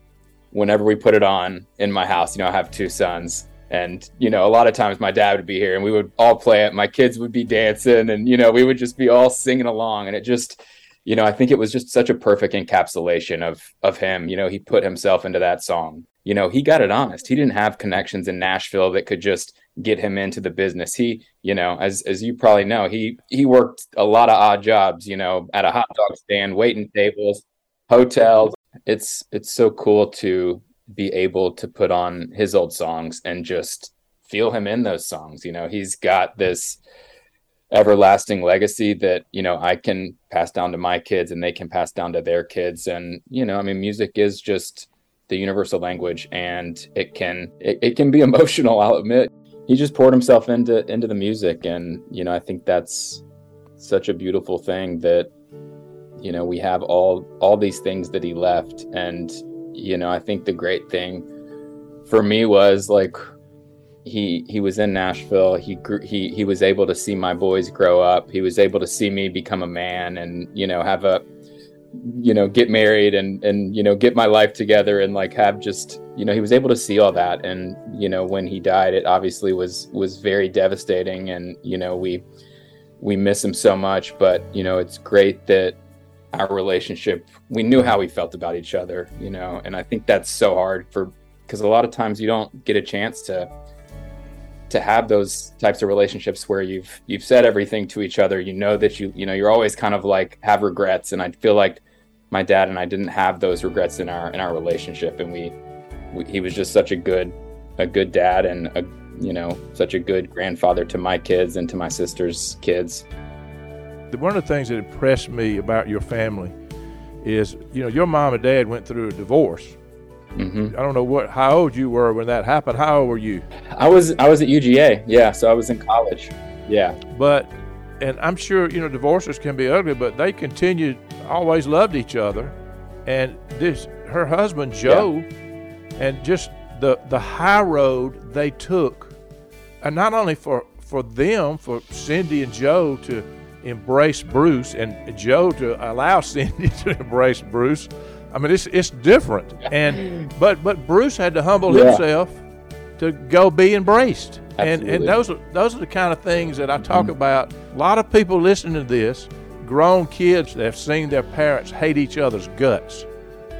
whenever we put it on in my house, you know, I have two sons, and you know, a lot of times my dad would be here, and we would all play it. My kids would be dancing, and you know, we would just be all singing along, and it just you know, I think it was just such a perfect encapsulation of of him. You know, he put himself into that song. You know, he got it honest. He didn't have connections in Nashville that could just get him into the business. He, you know, as as you probably know, he he worked a lot of odd jobs, you know, at a hot dog stand, waiting tables, hotels. It's it's so cool to be able to put on his old songs and just feel him in those songs. You know, he's got this everlasting legacy that you know I can pass down to my kids and they can pass down to their kids. And you know I mean music is just the universal language and it can it, it can be emotional I'll admit. He just poured himself into into the music. And you know I think that's such a beautiful thing that you know we have all all these things that he left. And you know I think the great thing for me was like he he was in Nashville. He grew, he he was able to see my boys grow up. He was able to see me become a man and you know have a you know get married and and you know get my life together and like have just you know he was able to see all that and you know when he died it obviously was was very devastating and you know we we miss him so much but you know it's great that our relationship we knew how we felt about each other you know and i think that's so hard for because a lot of times you don't get a chance to to have those types of relationships where you've you've said everything to each other. You know that you you know you're always kind of like have regrets. And i feel like my dad and i didn't have those regrets in our in our relationship. And we, we he was just such a good a good dad and a you know such a good grandfather to my kids and to my sister's kids. One of the things that impressed me about your family is you know your mom and dad went through a divorce hmm I don't know what how old you were when that happened. How old were you? i was i was at uga yeah so i was in college yeah But and I'm sure you know divorces can be ugly, but they continued always loved each other. And this her husband Joe, and just the the high road they took, and not only for for them for Cindy and Joe to embrace Bruce and Joe to allow Cindy to embrace Bruce. I mean, it's it's different. And but but Bruce had to humble Yeah. himself to go be embraced. And and those are those are the kind of things that I talk mm-hmm. about. A lot of people listening to this, grown kids that have seen their parents hate each other's guts.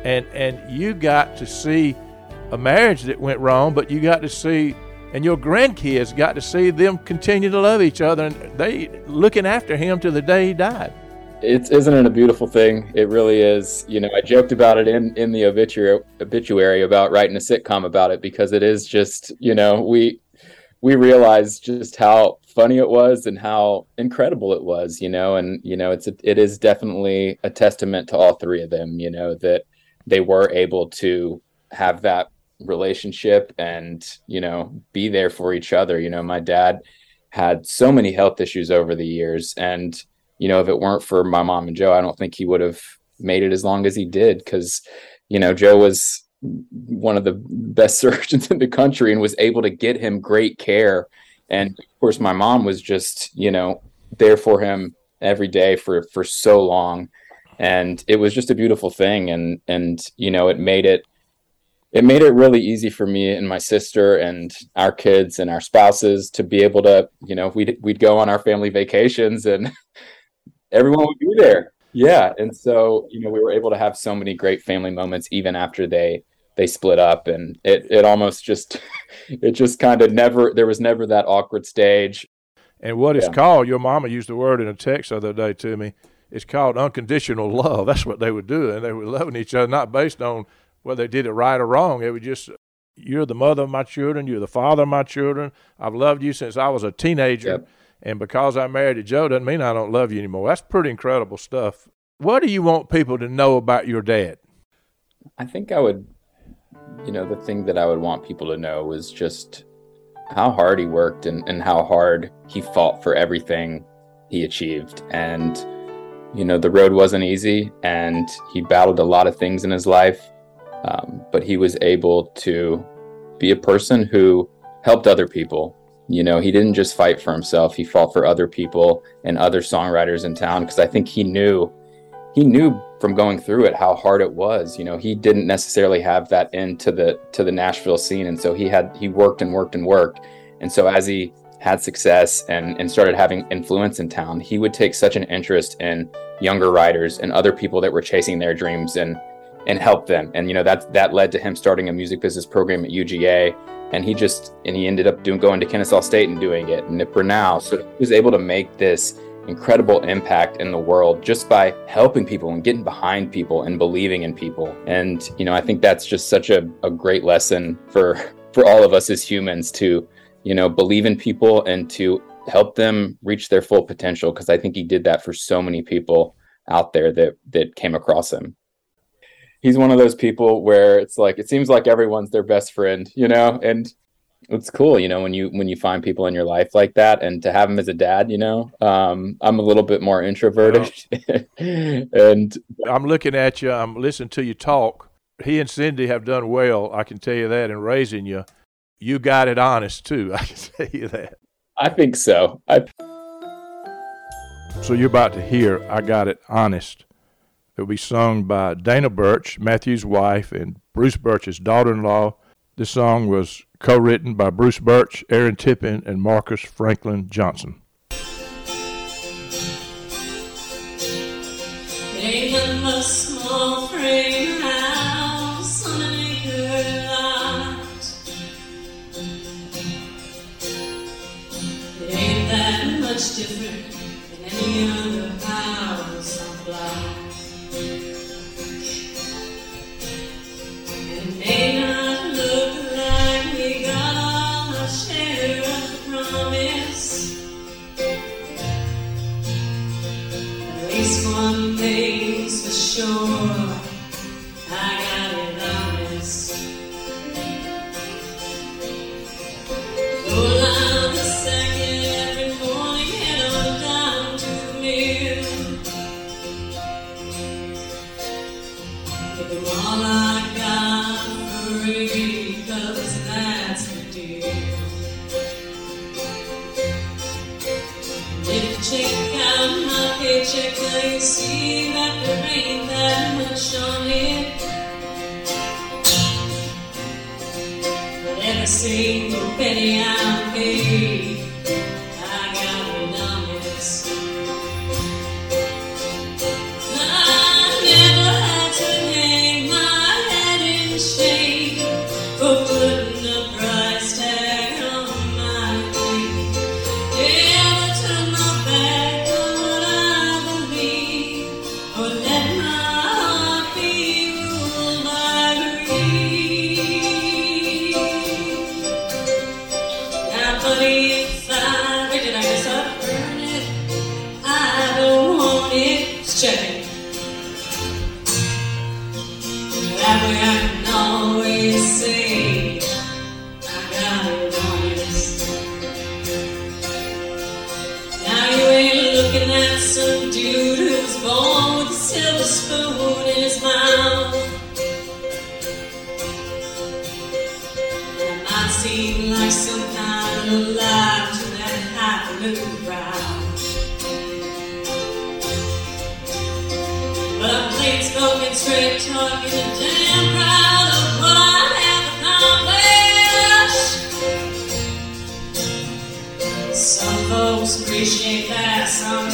And and you got to see a marriage that went wrong, but you got to see and your grandkids got to see them continue to love each other and they looking after him to the day he died. It's isn't it a beautiful thing? It really is. You know, I joked about it in in the obituary obituary about writing a sitcom about it because it is just you know we we realized just how funny it was and how incredible it was. You know, and you know it's a, it is definitely a testament to all three of them. You know that they were able to have that relationship and you know be there for each other. You know, my dad had so many health issues over the years and you know, if it weren't for my mom and Joe, I don't think he would have made it as long as he did because, you know, Joe was one of the best surgeons in the country and was able to get him great care. And of course, my mom was just, you know, there for him every day for for so long, and it was just a beautiful thing. And and you know, it made it it made it really easy for me and my sister and our kids and our spouses to be able to, you know, we'd we'd go on our family vacations and everyone would be there. Yeah, and so you know we were able to have so many great family moments even after they they split up, and it it almost just it just kind of never there was never that awkward stage. And what it's called, your mama used the word in a text the other day to me. It's called unconditional love. That's what they would do, and they were loving each other, not based on whether they did it right or wrong. It was just, you're the mother of my children, you're the father of my children. I've loved you since I was a teenager, Yep. And because I married to Joe doesn't mean I don't love you anymore. That's pretty incredible stuff. What do you want people to know about your dad? I think I would, you know, the thing that I would want people to know was just how hard he worked and, and how hard he fought for everything he achieved. And, you know, the road wasn't easy and he battled a lot of things in his life. um, but he was able to be a person who helped other people. You know, he didn't just fight for himself; he fought for other people and other songwriters in town. Because I think he knew, he knew from going through it how hard it was. You know, he didn't necessarily have that into the to the Nashville scene, and so he had he worked and worked and worked. And so as he had success and, and started having influence in town, he would take such an interest in younger writers and other people that were chasing their dreams and and help them. And you know that that led to him starting a music business program at UGA. And he just and he ended up doing going to Kennesaw State and doing it and Brenau. So he was able to make this incredible impact in the world just by helping people and getting behind people and believing in people. And you know, I think that's just such a, a great lesson for for all of us as humans to, you know, believe in people and to help them reach their full potential. Cause I think he did that for so many people out there that that came across him he's one of those people where it's like it seems like everyone's their best friend, you know, and it's cool, you know, when you when you find people in your life like that, and to have him as a dad, you know, um, I'm a little bit more introverted, and I'm looking at you. I'm listening to you talk. He and Cindy have done well. I can tell you that in raising you. You got it honest too. I can tell you that. I think so. I So you're about to hear I Got It Honest. It will be sung by Dana Burch, Matthew's wife, and Bruce Burch's daughter in law. This song was co written by Bruce Birch, Aaron Tippin, and Marcus Franklin Johnson. Ain't I'm spoken, straight damn of what I have accomplished. Some folks appreciate that, some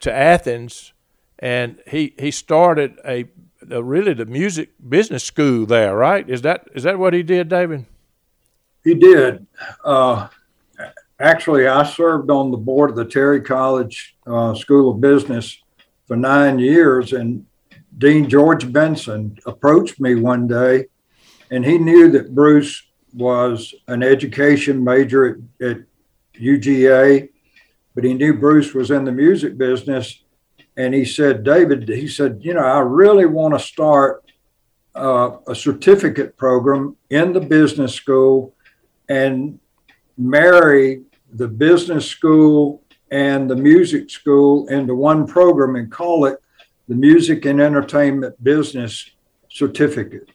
to Athens, and he he started a, a really the music business school there. Right? Is that is that what he did, David? He did. Uh, actually, I served on the board of the Terry College uh, School of Business for nine years, and Dean George Benson approached me one day, and he knew that Bruce was an education major at, at UGA, but he knew Bruce was in the music business. And he said, David, he said, you know, I really want to start uh, a certificate program in the business school and marry the business school and the music school into one program and call it the Music and Entertainment Business Certificate.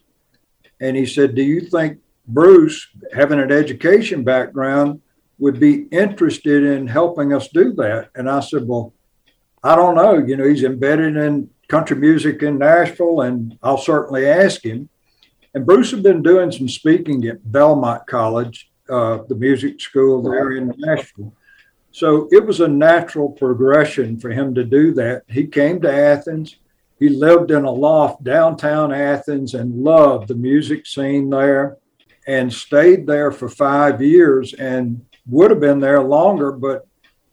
And he said, Do you think Bruce, having an education background, would be interested in helping us do that? And I said, Well, I don't know. You know, he's embedded in country music in Nashville, and I'll certainly ask him. And Bruce had been doing some speaking at Belmont College, uh, the music school there in Nashville. So it was a natural progression for him to do that. He came to Athens. He lived in a loft downtown Athens and loved the music scene there and stayed there for five years and would have been there longer. But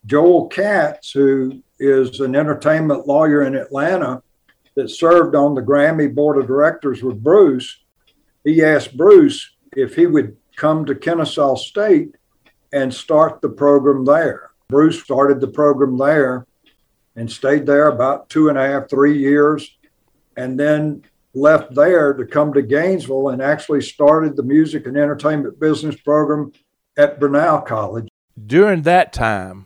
Joel Katz, who is an entertainment lawyer in Atlanta that served on the Grammy board of directors with Bruce, he asked Bruce if he would come to Kennesaw State and start the program there. Bruce started the program there and stayed there about two and a half, three years, and then left there to come to Gainesville and actually started the music and entertainment business program at Brenau College. During that time,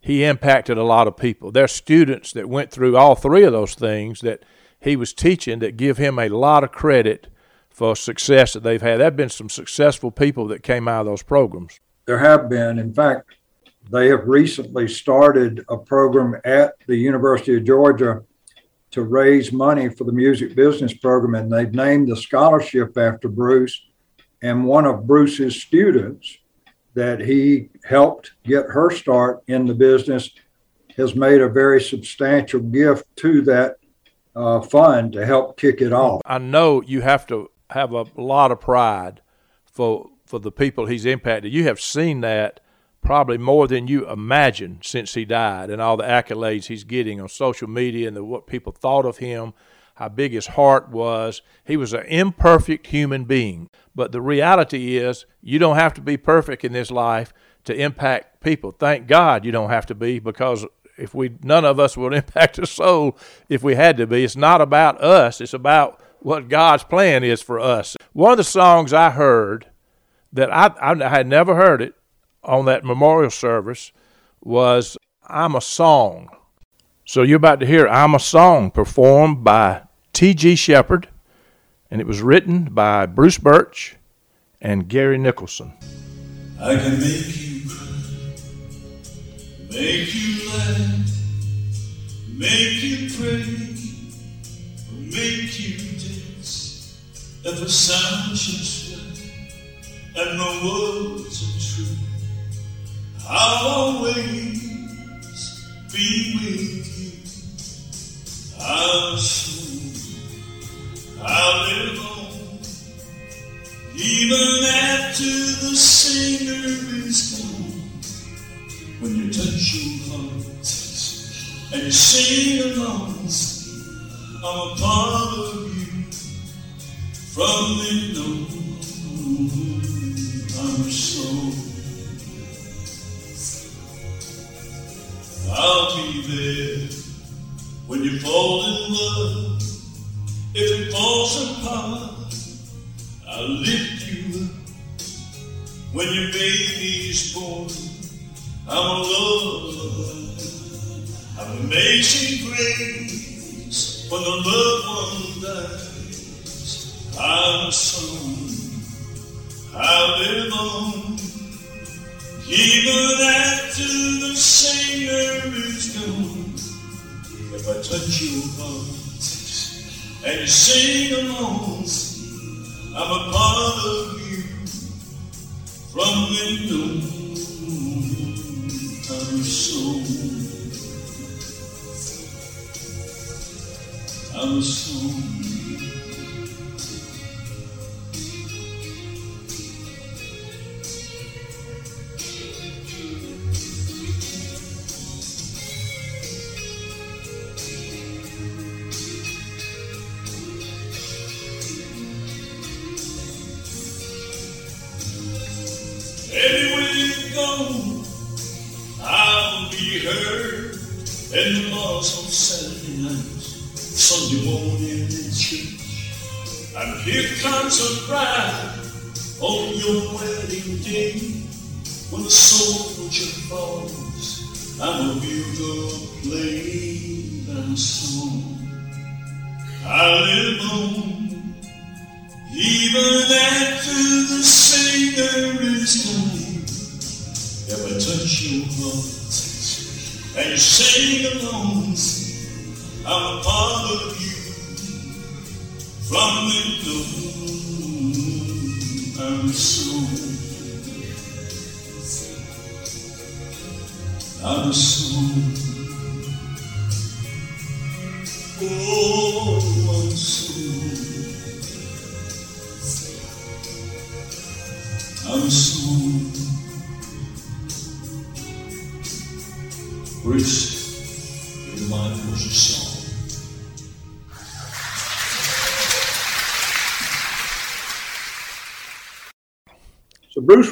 he impacted a lot of people. There's students that went through all three of those things that he was teaching that give him a lot of credit for success that they've had. There have been some successful people that came out of those programs. There have been. In fact, they have recently started a program at the University of Georgia to raise money for the music business program, and they've named the scholarship after Bruce. And one of Bruce's students that he helped get her start in the business has made a very substantial gift to that uh, fund to help kick it off. I know you have to have a lot of pride for for the people he's impacted. You have seen that probably more than you imagine since he died and all the accolades he's getting on social media and the, what people thought of him, how big his heart was. He was an imperfect human being. But the reality is, you don't have to be perfect in this life to impact people. Thank God you don't have to be because if we none of us would impact a soul if we had to be. It's not about us, it's about what God's plan is for us. One of the songs I heard that I, I had never heard it on that memorial service was I'm a Song. So you're about to hear I'm a Song performed by T.G. Sheppard, and it was written by Bruce Burch and Gary Nicholson. I can make you cry, make you laugh, make you pray, make you dance. If the should shine and the words are true, I'll always be with you. I'll show, I'll live on, even after the singer is gone. When you touch your heart and you sing along, I'm a part of you. From then on, I'm so. I'll be there when you fall in love. If it falls apart, I'll lift you up. When your baby's born, I'm a love. I'm amazing grace when the loved one dies. I'm song I live on. Even after the singer is gone, if I touch your heart and you sing along, I'm a part of you from window time soul. I'm a soul.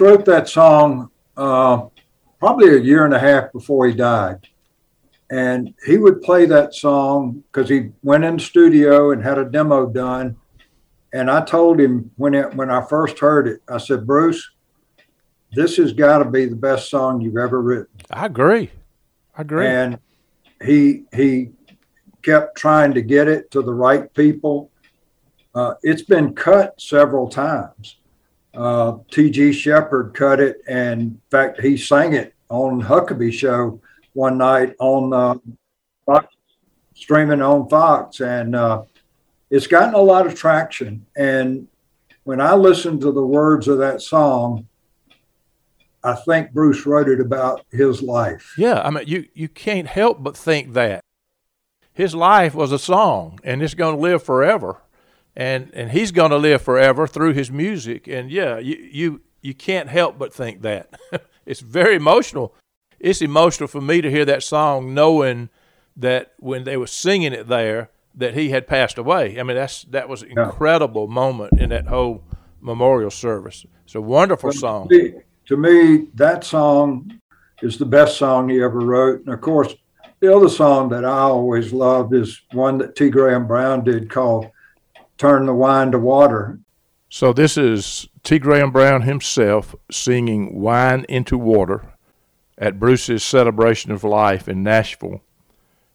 Wrote that song uh, probably a year and a half before he died. And he would play that song because he went in the studio and had a demo done. And I told him when it, when I first heard it, I said, Bruce, this has got to be the best song you've ever written. I agree. I agree. And he he kept trying to get it to the right people. Uh, it's been cut several times. Uh, T.G. Sheppard cut it, and in fact, he sang it on Huckabee Show one night on uh, Fox, streaming on Fox, and uh, it's gotten a lot of traction. And when I listen to the words of that song, I think Bruce wrote it about his life. Yeah, I mean, you you can't help but think that his life was a song, and it's going to live forever, and and he's going to live forever through his music. And yeah, you you you can't help but think that. it's very emotional. It's emotional for me to hear that song, knowing that when they were singing it there, that he had passed away. I mean, that's that was an incredible moment in that whole memorial service. It's a wonderful song. To me, to me, that song is the best song he ever wrote. And of course, the other song that I always loved is one that T. Graham Brown did called Turn the Wine to Water. So this is T. Graham Brown himself singing "Wine into Water" at Bruce's celebration of life in Nashville.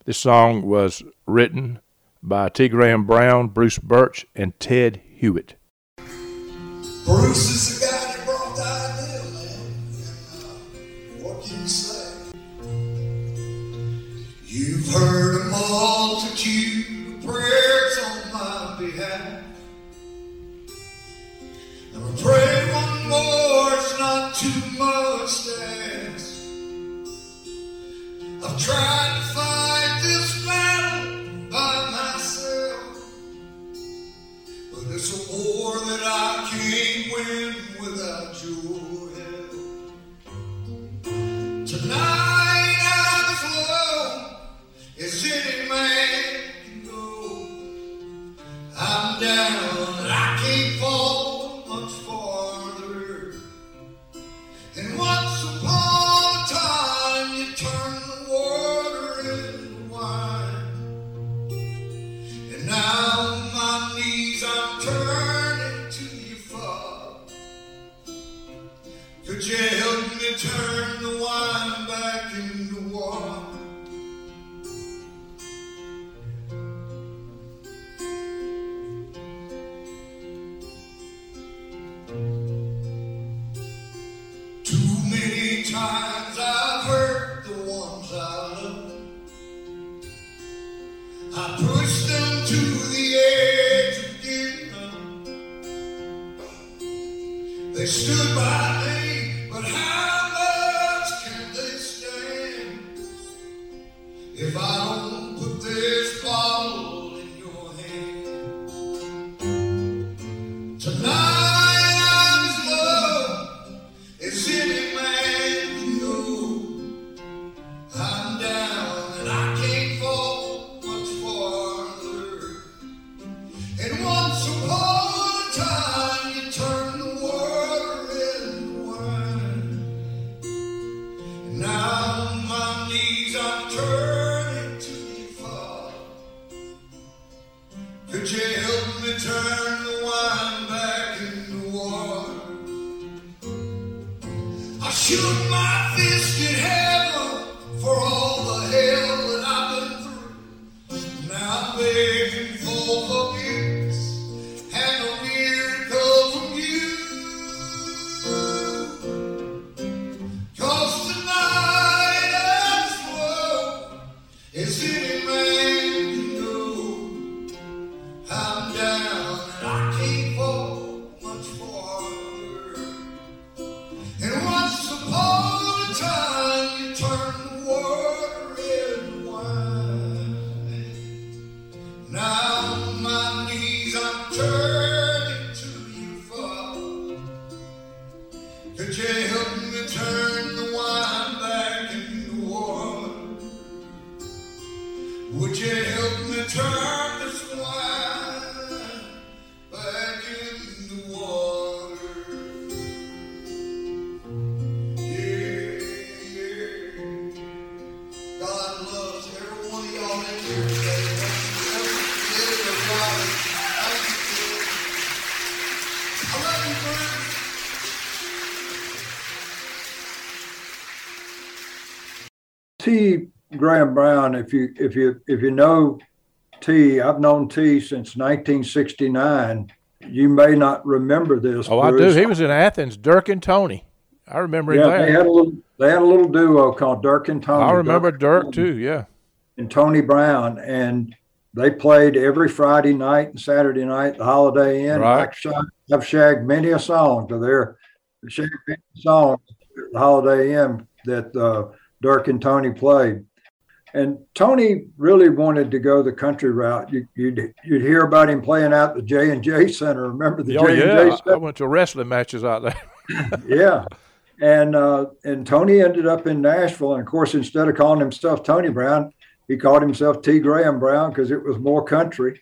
This song was written by T. Graham Brown, Bruce Burch, and Ted Hewitt. Bruce is the guy that brought the idea, man. And, uh, what can you say? You've heard a multitude of prayers on my behalf. And I pray one more, it's not too much to ask. I've tried to fight this battle by myself. But it's a war that I can't win without your help. Tonight I'm low as any man. I'm down I can't fall much farther. And once upon a time you turned the water into wine. And now my knees I'm turning to you, Father. Could you help me turn the wine back into water? If you if you if you know T, I've known T since 1969. You may not remember this. Oh, I do. He was in Athens, Dirk and Tony. I remember him yeah, there. they had a little they had a little duo called Dirk and Tony. I remember Dirk and too. Yeah. and Tony Brown, and they played every Friday night and Saturday night. The Holiday Inn. Right. I've shagged many a song to their shagged many a song at the Holiday Inn that uh, Dirk and Tony played. And Tony really wanted to go the country route. You, you'd you'd hear about him playing out the J and J Center. Remember the Oh J and yeah. J I Center? went to wrestling matches out there. yeah. And uh, and Tony ended up in Nashville, and of course, instead of calling himself Tony Brown, he called himself T. Graham Brown because it was more country.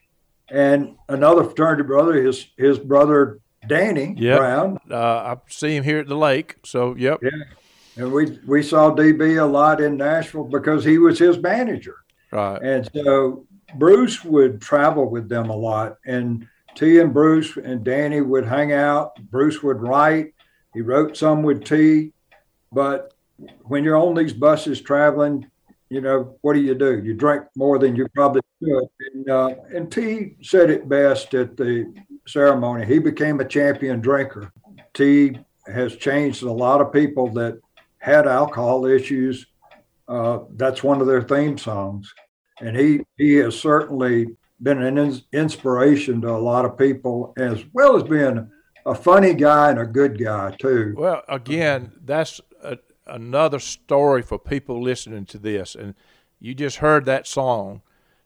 And another fraternity brother, his his brother Danny Yep. Brown, Uh, I see him here at the lake. So yep. Yeah. And we we saw DB a lot in Nashville because he was his manager. Right. And so Bruce would travel with them a lot. And T and Bruce and Danny would hang out. Bruce would write. He wrote some with T. But when you're on these buses traveling, you know, what do you do? You drink more than you probably should. And, uh, and T said it best at the ceremony. He became a champion drinker. T has changed a lot of people that had alcohol issues. Uh, that's one of their theme songs and he he has certainly been an ins- inspiration to a lot of people as well as being a funny guy and a good guy too Well, again, that's a, another story for people listening to this. And you just heard that song.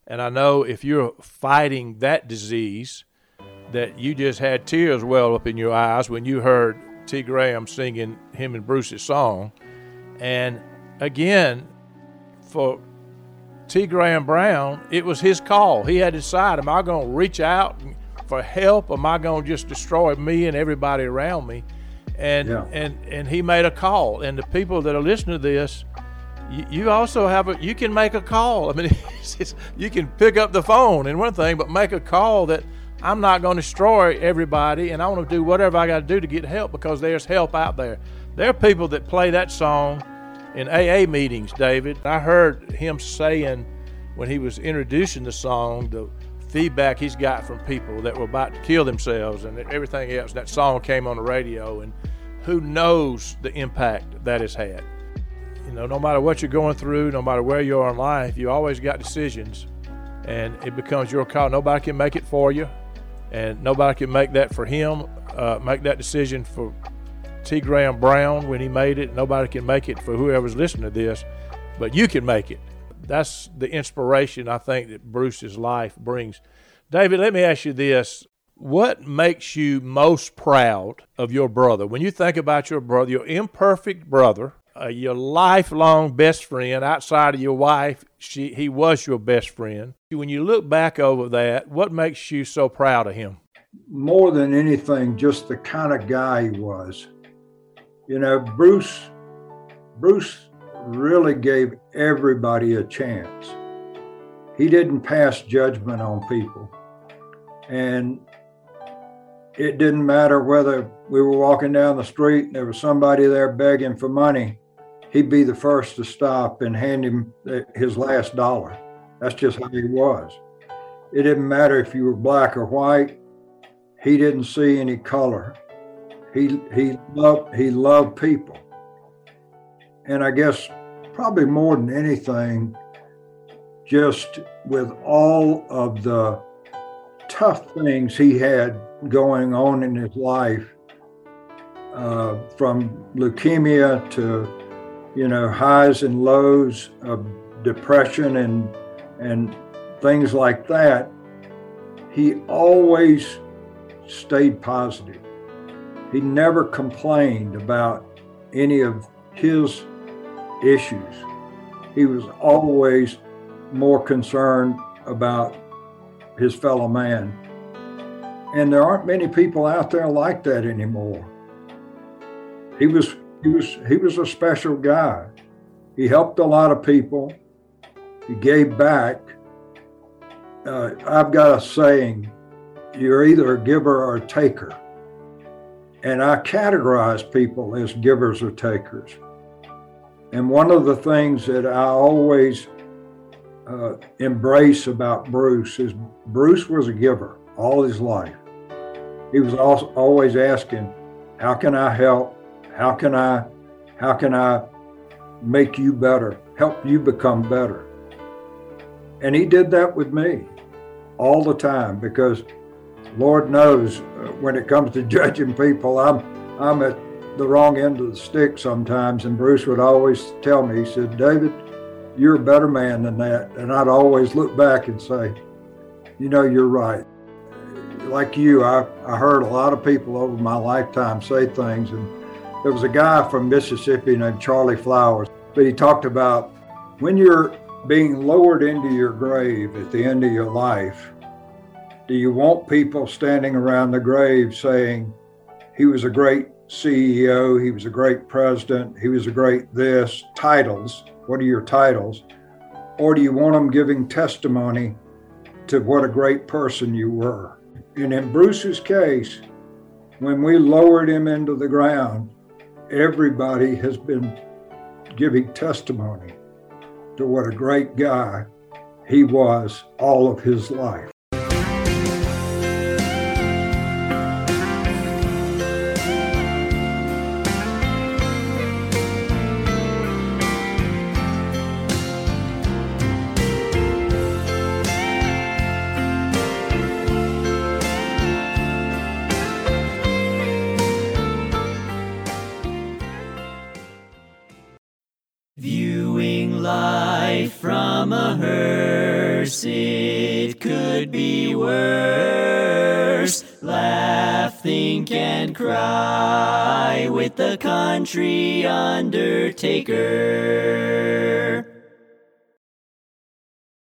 And I know if you're fighting that disease, that you just had tears well up in your eyes when you heard T. Graham singing him and Bruce's song. And again, for T. Graham Brown, it was his call. He had to decide: Am I going to reach out for help? Am I going to just destroy me and everybody around me? And Yeah. and and he made a call. And the people that are listening to this, you, you also have a you can make a call. I mean, it's, it's, you can pick up the phone and one thing, but make a call that I'm not going to destroy everybody, and I want to do whatever I got to do to get help because there's help out there. There are people that play that song in AA meetings, David. I heard him saying when he was introducing the song the feedback he's got from people that were about to kill themselves and everything else. That song came on the radio, and who knows the impact that has had. You know, no matter what you're going through, no matter where you are in life, you always got decisions, and it becomes your call. Nobody can make it for you, and nobody can make that for him. Uh, make that decision for T. Graham Brown when he made it. Nobody can make it for whoever's listening to this, but you can make it. That's the inspiration I think that Bruce's life brings. David, let me ask you this. What makes you most proud of your brother? When you think about your brother, your imperfect brother, uh, your lifelong best friend outside of your wife, she, he was your best friend. When you look back over that, what makes you so proud of him? more than anything just the kind of guy he was you know bruce bruce really gave everybody a chance he didn't pass judgment on people And it didn't matter whether we were walking down the street and there was somebody there begging for money, he'd be the first to stop and hand him his last dollar. That's just how he was. It didn't matter if you were black or white. He didn't see any color. He he loved he loved people. And I guess probably more than anything, just with all of the tough things he had going on in his life, uh, from leukemia to you know highs and lows of depression and and things like that, he always stayed positive. He never complained about any of his issues. He was always more concerned about his fellow man. And there aren't many people out there like that anymore. He was he was he was a special guy. He helped a lot of people. He gave back. Uh, I've got a saying: you're either a giver or a taker. And I categorize people as givers or takers. And one of the things that I always uh, embrace about Bruce is Bruce was a giver all his life. He was always asking, "How can I help? How can I, how can I make you better? Help you become better?" And he did that with me all the time because Lord knows uh, when it comes to judging people, I'm I'm at the wrong end of the stick sometimes. And Bruce would always tell me, he said, David, you're a better man than that. And I'd always look back and say, you know, you're right. Like you, I, I heard a lot of people over my lifetime say things. And there was a guy from Mississippi named Charlie Flowers, but he talked about when you're being lowered into your grave at the end of your life, do you want people standing around the grave saying, he was a great CEO, he was a great president, he was a great this, titles? What are your titles? Or do you want them giving testimony to what a great person you were? And in Bruce's case, when we lowered him into the ground, everybody has been giving testimony to what a great guy he was all of his life. The country undertaker.